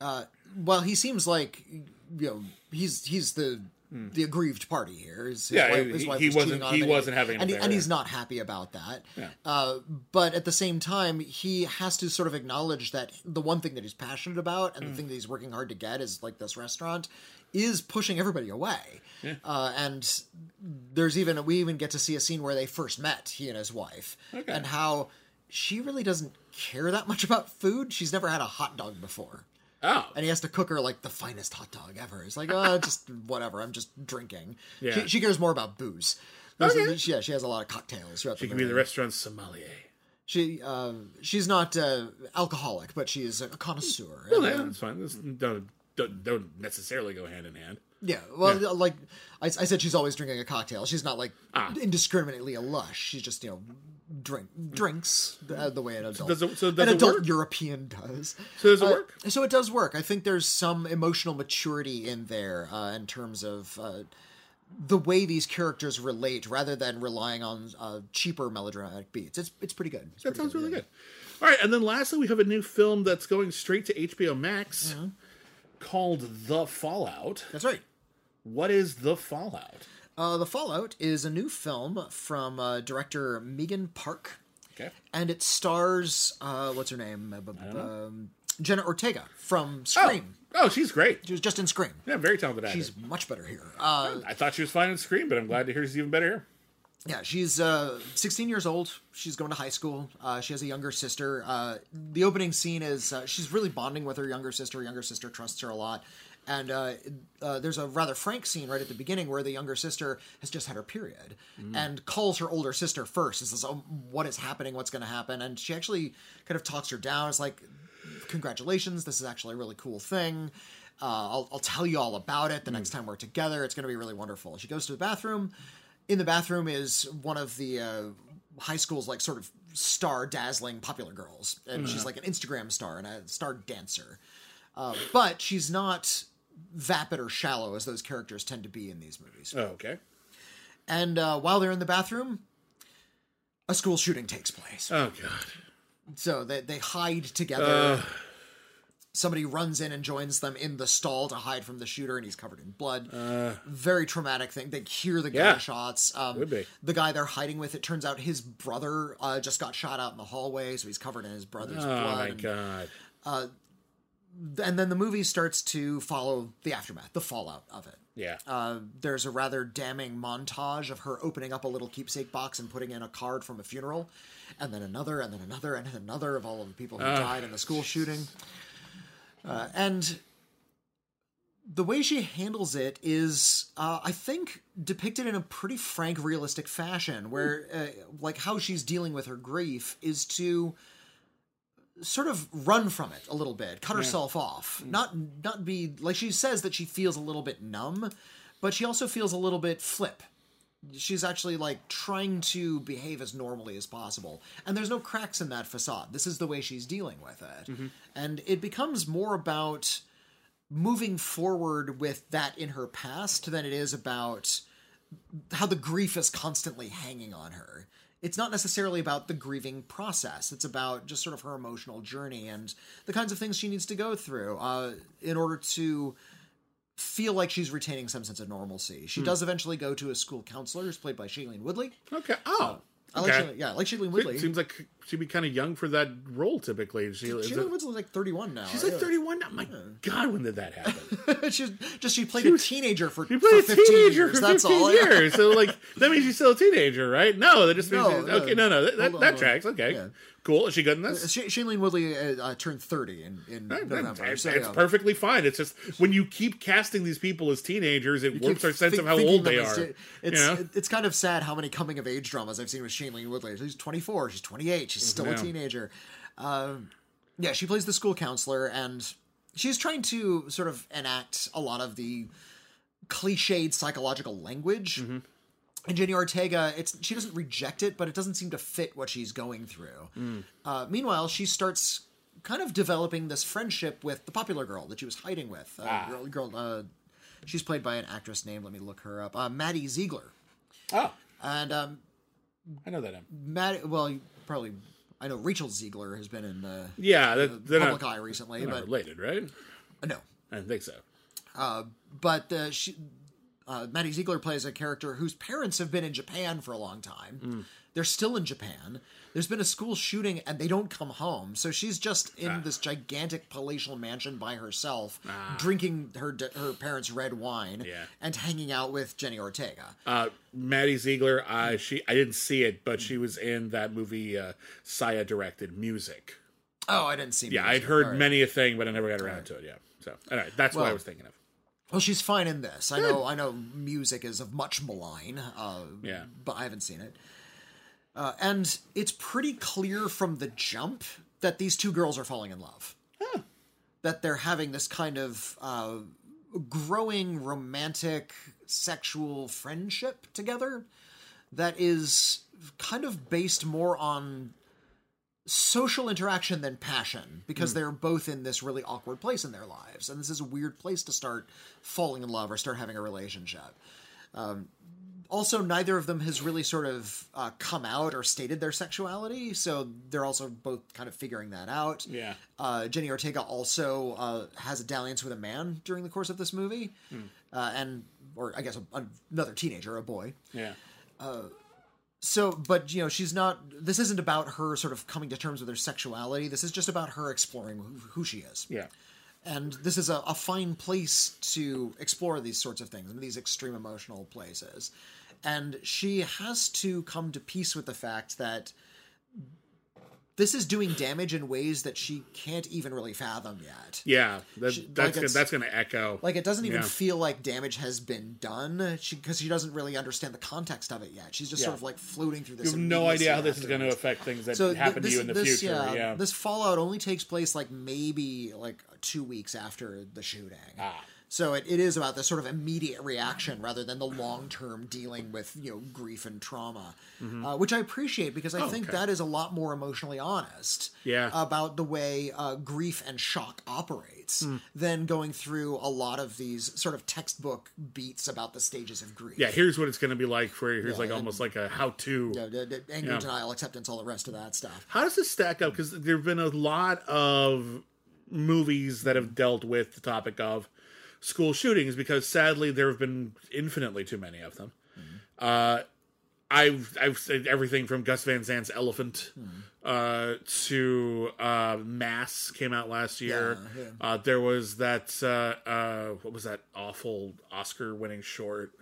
uh, while he seems like you know he's he's the the aggrieved party here. His, his. Yeah, wife, he- wife he was wasn't- he wasn't having an and, he- and he's not happy about that. Yeah. Uh, but at the same time, he has to sort of acknowledge that the one thing that he's passionate about and the thing that he's working hard to get is like this restaurant is pushing everybody away. Yeah. Uh, and there's even we even get to see a scene where they first met he and his wife Okay. and how she really doesn't care that much about food. She's never had a hot dog before. Oh, And he has to cook her like the finest hot dog ever. It's like, oh, just whatever. I'm just drinking. Yeah. She, she cares more about booze. Okay. she- yeah, she has a lot of cocktails throughout she could be the restaurant sommelier. She, uh, she's not uh, alcoholic, but she is a connoisseur. Well, yeah, uh, that's fine. This don't, don't don't necessarily go hand in hand. yeah, well, like I, I said, she's always drinking a cocktail. She's not like Ah. indiscriminately a lush. She's just you know drink drinks uh, the way an adult does it- so does an adult? European does. So does it Uh, work? So it does work. I think there's some emotional maturity in there uh, in terms of uh, the way these characters relate, rather than relying on uh, cheaper melodramatic beats. It's it's pretty good. It's That pretty sounds really yeah. good. All right, and then lastly, we have a new film that's going straight to HBO Max Mm-hmm. called The Fallout. That's right. What is The Fallout? Uh, the Fallout is a new film from uh, director Megan Park, Okay. and it stars uh, what's her name, Uh, um, Jenna Ortega from Scream. Oh, oh, she's great. She was just in Scream. Yeah, very talented actor. She's much better here. Uh, I thought she was fine in Scream, but I'm glad to hear she's even better here. Yeah, she's uh, 16 years old. She's going to high school. Uh, she has a younger sister. Uh, the opening scene is uh, she's really bonding with her younger sister. Her younger sister trusts her a lot. And uh, uh, there's a rather frank scene right at the beginning where the younger sister has just had her period and calls her older sister first and says, oh, What is happening? What's going to happen? And she actually kind of talks her down. It's like, Congratulations, this is actually a really cool thing. Uh, I'll, I'll tell you all about it the next time we're together. It's going to be really wonderful. She goes to the bathroom in the bathroom is one of the uh, high school's like sort of star dazzling popular girls and she's like an instagram star and a star dancer uh, but she's not vapid or shallow as those characters tend to be in these movies Oh, okay. and uh, while they're in the bathroom a school shooting takes place Oh God. so they, they hide together somebody runs in and joins them in the stall to hide from the shooter and he's covered in blood very traumatic thing they hear the Yeah. gunshots um, Would be. the guy they're hiding with it turns out his brother uh, just got shot out in the hallway so he's covered in his brother's Oh blood Oh my and, God. And then the movie starts to follow the aftermath the fallout of it Yeah. uh, there's a rather damning montage of her opening up a little keepsake box and putting in a card from a funeral, and then another, and then another, and then another of all of the people who died in the school shooting. Uh, and the way she handles it is, uh, I think, depicted in a pretty frank, realistic fashion, where, uh, like, how she's dealing with her grief is to sort of run from it a little bit, cut herself off, mm. not not be like she says that she feels a little bit numb, but she also feels a little bit flip. She's actually like trying to behave as normally as possible, and there's no cracks in that facade. This is the way she's dealing with it, mm-hmm. and it becomes more about moving forward with that in her past than it is about how the grief is constantly hanging on her. It's not necessarily about the grieving process. It's about just sort of her emotional journey and the kinds of things she needs to go through uh, in order to feel like she's retaining some sense of normalcy. She does eventually go to a school counselor who's played by Shailene Woodley. Okay. Oh. I like okay. Shailene, yeah, I like Shailene Woodley. It seems like she'd be kind of young for that role typically. She, Shailene Woodley's like 31 now. she's like 31 now. My God, when did that happen? she's just she played a teenager for, She for played a 15 teenager years. for That's 15 all. years. So, like, that means she's still a teenager, right? No, that just means. No, she's- okay, no. no, no. That, that, that tracks. Okay. Yeah. Cool. Is she good in this? Sh- Shailene Woodley uh, uh, turned 30 in, in November. it's so, it's yeah. perfectly fine. It's just when you keep casting these people as teenagers, it keep warps our sense think- of how old they are. It's you know? it's kind of sad how many coming of age dramas I've seen with Shailene Woodley. She's 24, she's 28, she's still Yeah. a teenager. Um, yeah, she plays the school counselor, and she's trying to sort of enact a lot of the cliched psychological language. Mm-hmm. And Jenny Ortega, it's she doesn't reject it, but it doesn't seem to fit what she's going through. Mm. Uh, meanwhile, she starts kind of developing this friendship with the popular girl that she was hiding with. Uh, Ah. girl, girl uh, she's played by an actress named, let me look her up, uh, Maddie Ziegler. oh, And um, I know that name. Maddie, well, you probably, I know Rachel Zegler has been in the Yeah, that, they're public not, eye recently, but related, right? uh, no. I don't think so. But uh, she, uh, Maddie Ziegler plays a character whose parents have been in Japan for a long time. They're still in Japan. There's been a school shooting and they don't come home. So she's just in this gigantic palatial mansion by herself, drinking her her parents' red wine Yeah. and hanging out with Jenny Ortega. Uh, Maddie Ziegler, uh, she I didn't see it, but she was in that movie uh, Sia directed, Music. oh, I didn't see. Yeah. I'd heard right. many a thing, but I never got around to it. Yeah, so all right, that's what I was thinking of. Well, she's fine in this. I know. I know. Music is of much malign. Uh, Yeah. but I haven't seen it. Uh, and it's pretty clear from the jump that these two girls are falling in love. That they're having this kind of uh, growing romantic sexual friendship together. that is kind of based more on social interaction than passion because they're both in this really awkward place in their lives. And this is a weird place to start falling in love or start having a relationship. Um, also neither of them has really sort of uh, come out or stated their sexuality. So they're also both kind of figuring that out. Yeah. uh, jenny ortega also uh, has a dalliance with a man during the course of this movie. Uh, and or i guess a, another teenager a boy. Yeah. So but you know she's not this isn't about her sort of coming to terms with her sexuality. This is just about her exploring who, who she is. Yeah. and this is a, a fine place to explore these sorts of things in these extreme emotional places. And she has to come to peace with the fact that this is doing damage in ways that she can't even really fathom yet Yeah. That, She- that's like gonna, that's going to echo. like it doesn't even Yeah. feel like damage has been done because she, she doesn't really understand the context of it yet she's just Yeah. sort of like floating through this you have no idea how this is going to affect things that so happen th- to you in the this, future. Yeah, Yeah. this fallout only takes place like maybe like two weeks after the shooting. Ah. So it, it is about this sort of immediate reaction rather than the long term dealing with you know grief and trauma, uh, which I appreciate because I think Mm-hmm. Oh, okay. that is a lot more emotionally honest Yeah. about the way uh, grief and shock operates Hmm. than going through a lot of these sort of textbook beats about the stages of grief. yeah, here's what it's going to be like for you. Here's Yeah, like almost like a how to. D- anger, Yeah. denial, acceptance, all the rest of that stuff. How does this stack up? Because there have been a lot of movies that have dealt with the topic of school shootings because sadly there have been infinitely too many of them. Uh, I've I've said everything from Gus Van Sant's Elephant uh, to uh, Mass came out last year. Yeah, yeah. Uh, there was that uh, uh, what was that awful Oscar-winning short?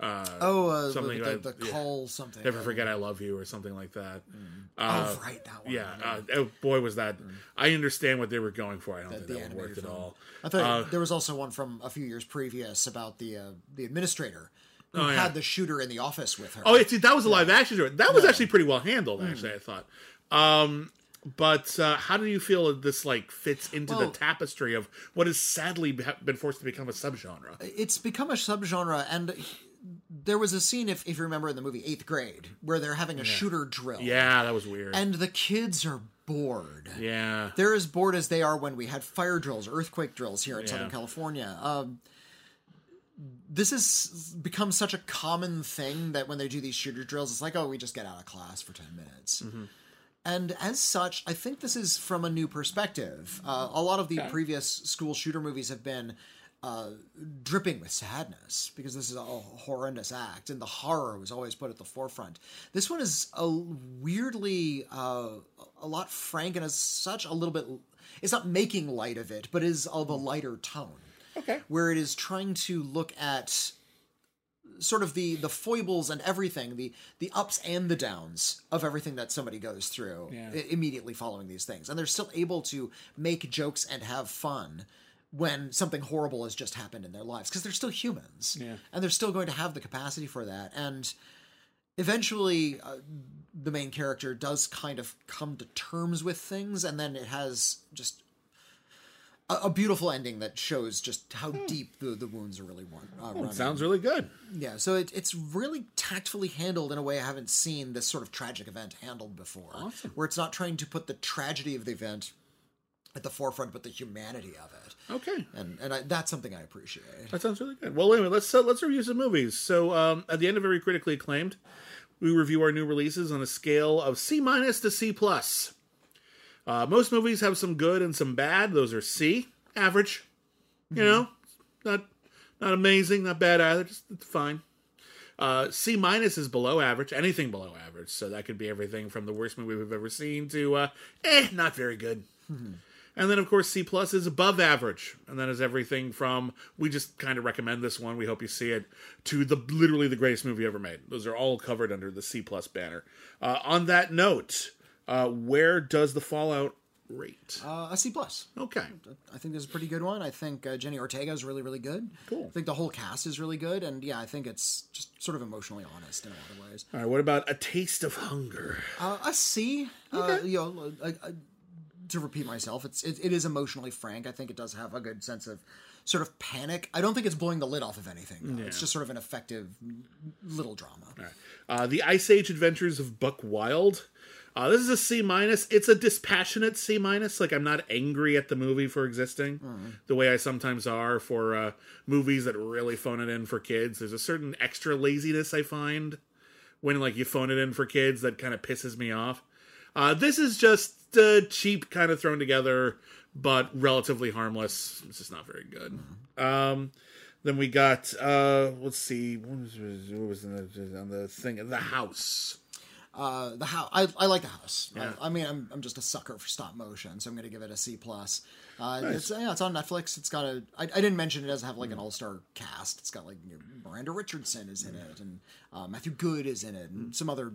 Uh, Oh, uh, something the, the, the yeah. call something. Never uh, forget I love you or something like that. oh, right, that one. Yeah, uh, oh, boy, was that. I understand what they were going for. I don't The- think that would work animated at all. I thought Uh, there was also one from a few years previous about the uh, the administrator who Oh, yeah. had the shooter in the office with her. Oh, yeah, see, that was a live action story. That was actually pretty well handled. Actually, I thought. Um, but uh, how do you feel that this like fits into Well- the tapestry of what has sadly been forced to become a subgenre? It's become a subgenre, and there was a scene, if, if you remember, in the movie Eighth Grade, where they're having a shooter drill. Yeah, that was weird. And the kids are bored. yeah, They're as bored as they are when we had fire drills, earthquake drills here in Yeah. Southern California. Um, this has become such a common thing that when they do these shooter drills, it's like, oh, we just get out of class for 10 minutes. Mm-hmm. And as such, I think this is from a new perspective. Uh, a lot of the previous school shooter movies have been uh, dripping with sadness because this is a horrendous act, and the horror was always put at the forefront. This one is a weirdly uh, a lot frank and as such a little bit. It's not making light of it, but is of a lighter tone. Okay. where it is trying to look at sort of the the foibles and everything the the ups and the downs of everything that somebody goes through Yeah. i- immediately following these things and they're still able to make jokes and have fun when something horrible has just happened in their lives because they're still humans Yeah. and they're still going to have the capacity for that and eventually uh, the main character does kind of come to terms with things and then it has just a, a beautiful ending that shows just how deep the, the wounds are really run, uh, running. sounds really good. Yeah, so it, it's really tactfully handled in a way I haven't seen this sort of tragic event handled before. Where it's not trying to put the tragedy of the event at the forefront, but the humanity of it. Okay. And and I, that's something I appreciate. That sounds really good. Well, anyway, let's uh, let's review some movies. So, um, at the end of every critically acclaimed, we review our new releases on a scale of C minus to C plus. Uh, most movies have some good and some bad. Those are C, average. You know, not not amazing, not bad either. Just it's fine. Uh, C minus is below average. Anything below average. So that could be everything from the worst movie we've ever seen to uh, eh, not very good. And then, of course, C plus is above average, and that is everything from we just kind of recommend this one. We hope you see it to the literally the greatest movie ever made. Those are all covered under the C plus banner. Uh, on that note, uh, where does the Fallout rate? Uh, a C plus. Okay, I think this is a pretty good one. I think uh, Jenna Ortega is really, really good. Cool. I think the whole cast is really good, and yeah, I think it's just sort of emotionally honest in a lot of ways. all right. What about a taste of hunger? Uh, a C. Uh, you know, to repeat myself, it's it, it is emotionally frank. I think it does have a good sense of sort of panic. I don't think it's blowing the lid off of anything. though. It's just sort of an effective little drama. Uh, the Ice Age Adventures of Buck Wild. Uh, this is a C minus. It's a dispassionate C minus. Like I'm not angry at the movie for existing, the way I sometimes are for uh, movies that really phone it in for kids. There's a certain extra laziness I find when like you phone it in for kids that kind of pisses me off. Uh, this is just uh, cheap, kind of thrown together, but relatively harmless. It's just not very good. Um, then we got uh, let's see, what was, what was in the, on the thing? The House. Uh, the house, I, I like the house. I, I mean, I'm, I'm just a sucker for stop motion, so I'm going to give it a C plus. Uh, It's yeah, it's on Netflix. It's got a. I, I didn't mention it doesn't have like an all star cast. It's got like you know, Miranda Richardson is in it, and uh, Matthew Goode is in it, and some other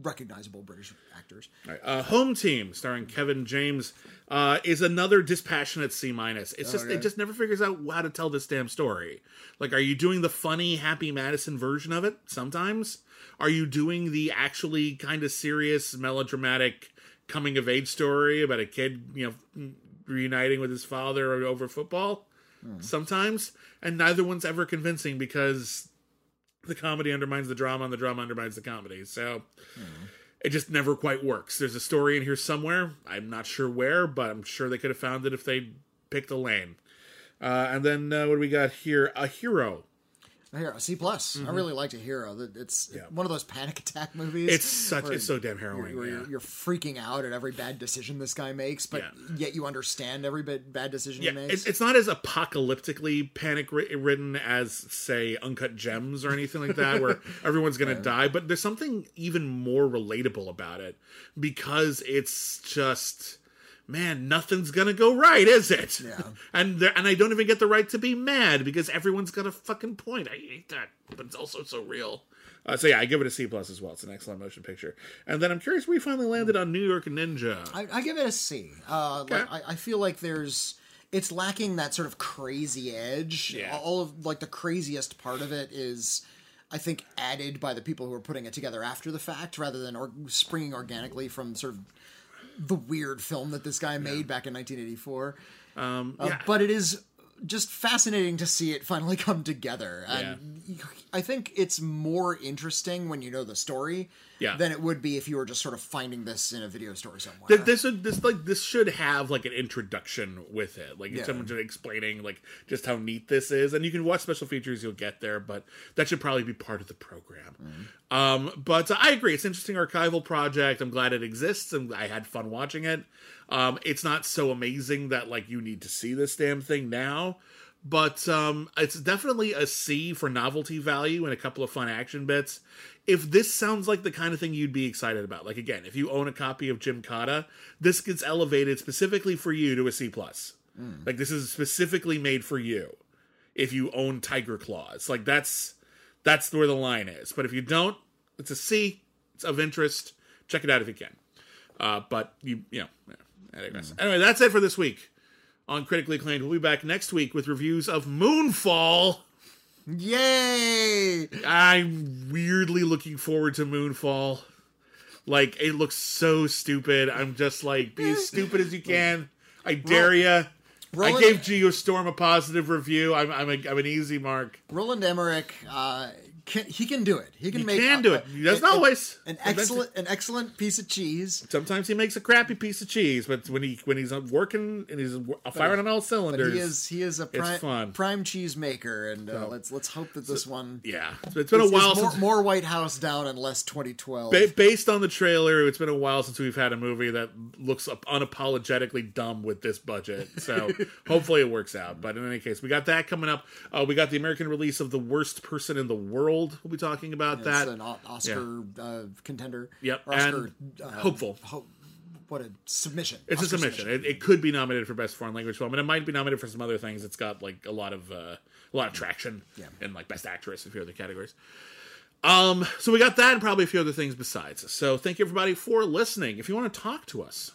recognizable British actors. Right, uh, Home Team, starring Kevin James, uh, is another dispassionate C minus. It's just it just never figures out how to tell this damn story. Like, are you doing the funny Happy Madison version of it? Sometimes. Are you doing the actually kind of serious melodramatic coming of age story about a kid, you know, reuniting with his father over football? Sometimes, and neither one's ever convincing because the comedy undermines the drama and the drama undermines the comedy. So it just never quite works. There's a story in here somewhere. I'm not sure where, but I'm sure they could have found it if they picked a lane. Uh, and then uh, what do we got here? A hero. Here, a C plus. I really liked a hero. It's Mm-hmm. Yeah. one of those panic attack movies. It's such it's so damn you're, harrowing. yeah. you're, you're freaking out at every bad decision this guy makes, but Yeah. yet you understand every bit bad decision Yeah, he makes. it's, it's not as apocalyptically panic ri- ridden as, say, Uncut Gems or anything like that, where everyone's going to die. But there's something even more relatable about it because it's just, man, nothing's to go right, is it? Yeah. and and I don't even get the right to be mad because everyone's got a fucking point. I hate that, but it's also so real. Uh, so yeah, I give it a C plus as well. It's an excellent motion picture. And then I'm curious where you finally landed on New York Ninja. I, I give it a C. Uh, like, I, I feel like there's it's lacking that sort of crazy edge. Yeah. All of like the craziest part of it is, I think, added by the people who are putting it together after the fact, rather than or, springing organically from sort of the weird film that this guy made back in 1984. Um, yeah. But it is just fascinating to see it finally come together. And I think it's more interesting when you know the story Yeah. than it would be if you were just sort of finding this in a video store somewhere. Th- this would this like this should have like an introduction with it like Yeah. someone just explaining like just how neat this is and you can watch special features you'll get there but that should probably be part of the program um but uh, i agree it's an interesting archival project i'm glad it exists and i had fun watching it um it's not so amazing that like you need to see this damn thing now but um, it's definitely a C for novelty value and a couple of fun action bits. If this sounds like the kind of thing you'd be excited about, like again, if you own a copy of Gymkata, this gets elevated specifically for you to a C plus. Like this is specifically made for you. If you own Tiger Claws, like that's that's where the line is. But if you don't, it's a C. It's of interest. Check it out if you can. Uh, but you, you know, yeah, I digress. Anyway, that's it for this week on critically acclaimed. We'll be back next week with reviews of Moonfall. Yay! I'm weirdly looking forward to Moonfall. Like it looks so stupid. I'm just like be as stupid as you can. I dare you. I gave Geostorm a positive review. I'm I'm, a, I'm an easy mark. Roland Emmerich, uh, can, he can do it. He can make it. He make can a- do it. He doesn't a- a- always. An excellent, an excellent piece of cheese. Sometimes he makes a crappy piece of cheese, but when he when he's working and he's firing on all cylinders, he is he is a prime, prime cheese maker, and uh, let's let's hope that this one yeah. So it's been a is- is while more, since more White House down and less 2012. Ba- based on the trailer, it's been a while since we've had a movie that looks unapologetically dumb with this budget. So hopefully it works out. But in any case, we got that coming up. Uh, we got the American release of The Worst Person in the World. We'll be talking about It's that. an Oscar uh, contender. Yep, Oscar, and uh, hopeful. ho- what a submission! It's Oscar a submission. It, it could be nominated for best foreign language film, and it might be nominated for some other things. It's got like a lot of uh, a lot of traction Yeah. in like best actress and a few other categories. Um, so we got that and probably a few other things besides. So thank you everybody for listening. If you want to talk to us,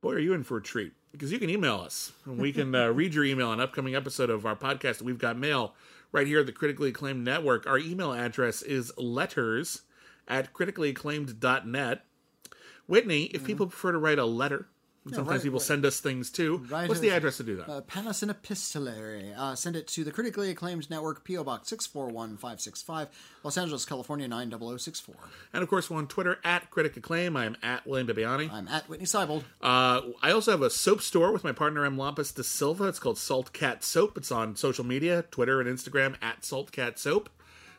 boy, are you in for a treat because you can email us and we can uh, read your email on an upcoming episode of our podcast. We've got mail right here at the critically acclaimed network. Our email address is letters at critically criticallyacclaimed.net. Whitney, if mm-hmm. people prefer to write a letter Sometimes right, people right. send us things too. Right, What's the address to do that? Uh, pen us an epistolary. Uh, send it to the critically acclaimed network, P.O. Box 641565, Los Angeles, California 90064. and of course, we're on Twitter at Critic Acclaim. I am at William Bibbiani. I'm at Whitney Seibold. Uh, I also have a soap store with my partner M. Lampus de Silva. It's called Salt Cat Soap. It's on social media, Twitter and Instagram at Salt Cat Soap.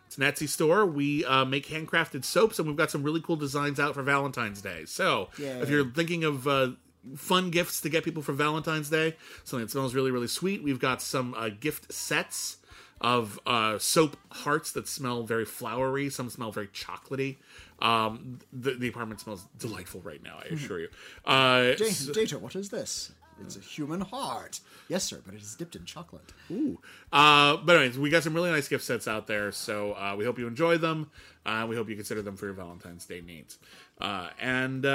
It's an Etsy store. We uh, make handcrafted soaps, and we've got some really cool designs out for Valentine's Day. So, Yay. if you're thinking of uh, fun gifts to get people for Valentine's Day, something that smells really, really sweet, we've got some uh, gift sets of uh, soap hearts that smell very flowery. Some smell very chocolatey. Um, the, the apartment smells delightful right now. I assure you. Uh, Data, data, what is this? It's a human heart. Yes, sir, but it is dipped in chocolate. Ooh. Uh, but anyways, we got some really nice gift sets out there, so uh, we hope you enjoy them. Uh, we hope you consider them for your Valentine's Day needs. Uh, and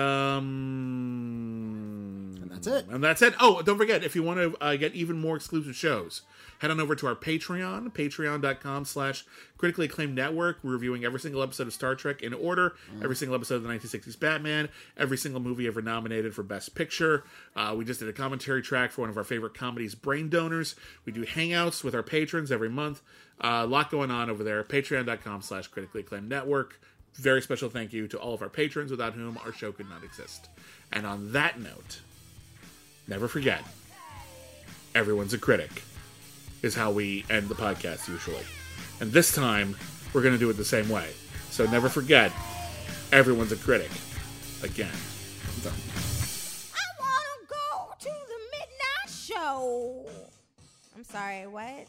um, And that's it. and that's it. Oh, don't forget if you want to uh, get even more exclusive shows, head on over to our Patreon, patreon.com slash critically acclaimed network. We're reviewing every single episode of Star Trek in order, every single episode of the 1960s Batman, every single movie ever nominated for Best Picture. Uh, we just did a commentary track for one of our favorite comedies, Brain Donors. We do hangouts with our patrons every month. Uh, a lot going on over there. Patreon.com slash critically acclaimed network. Very special thank you to all of our patrons without whom our show could not exist. And on that note, never forget everyone's a critic is how we end the podcast usually and this time we're going to do it the same way so never forget everyone's a critic again I want to go to the midnight show. I'm sorry, what?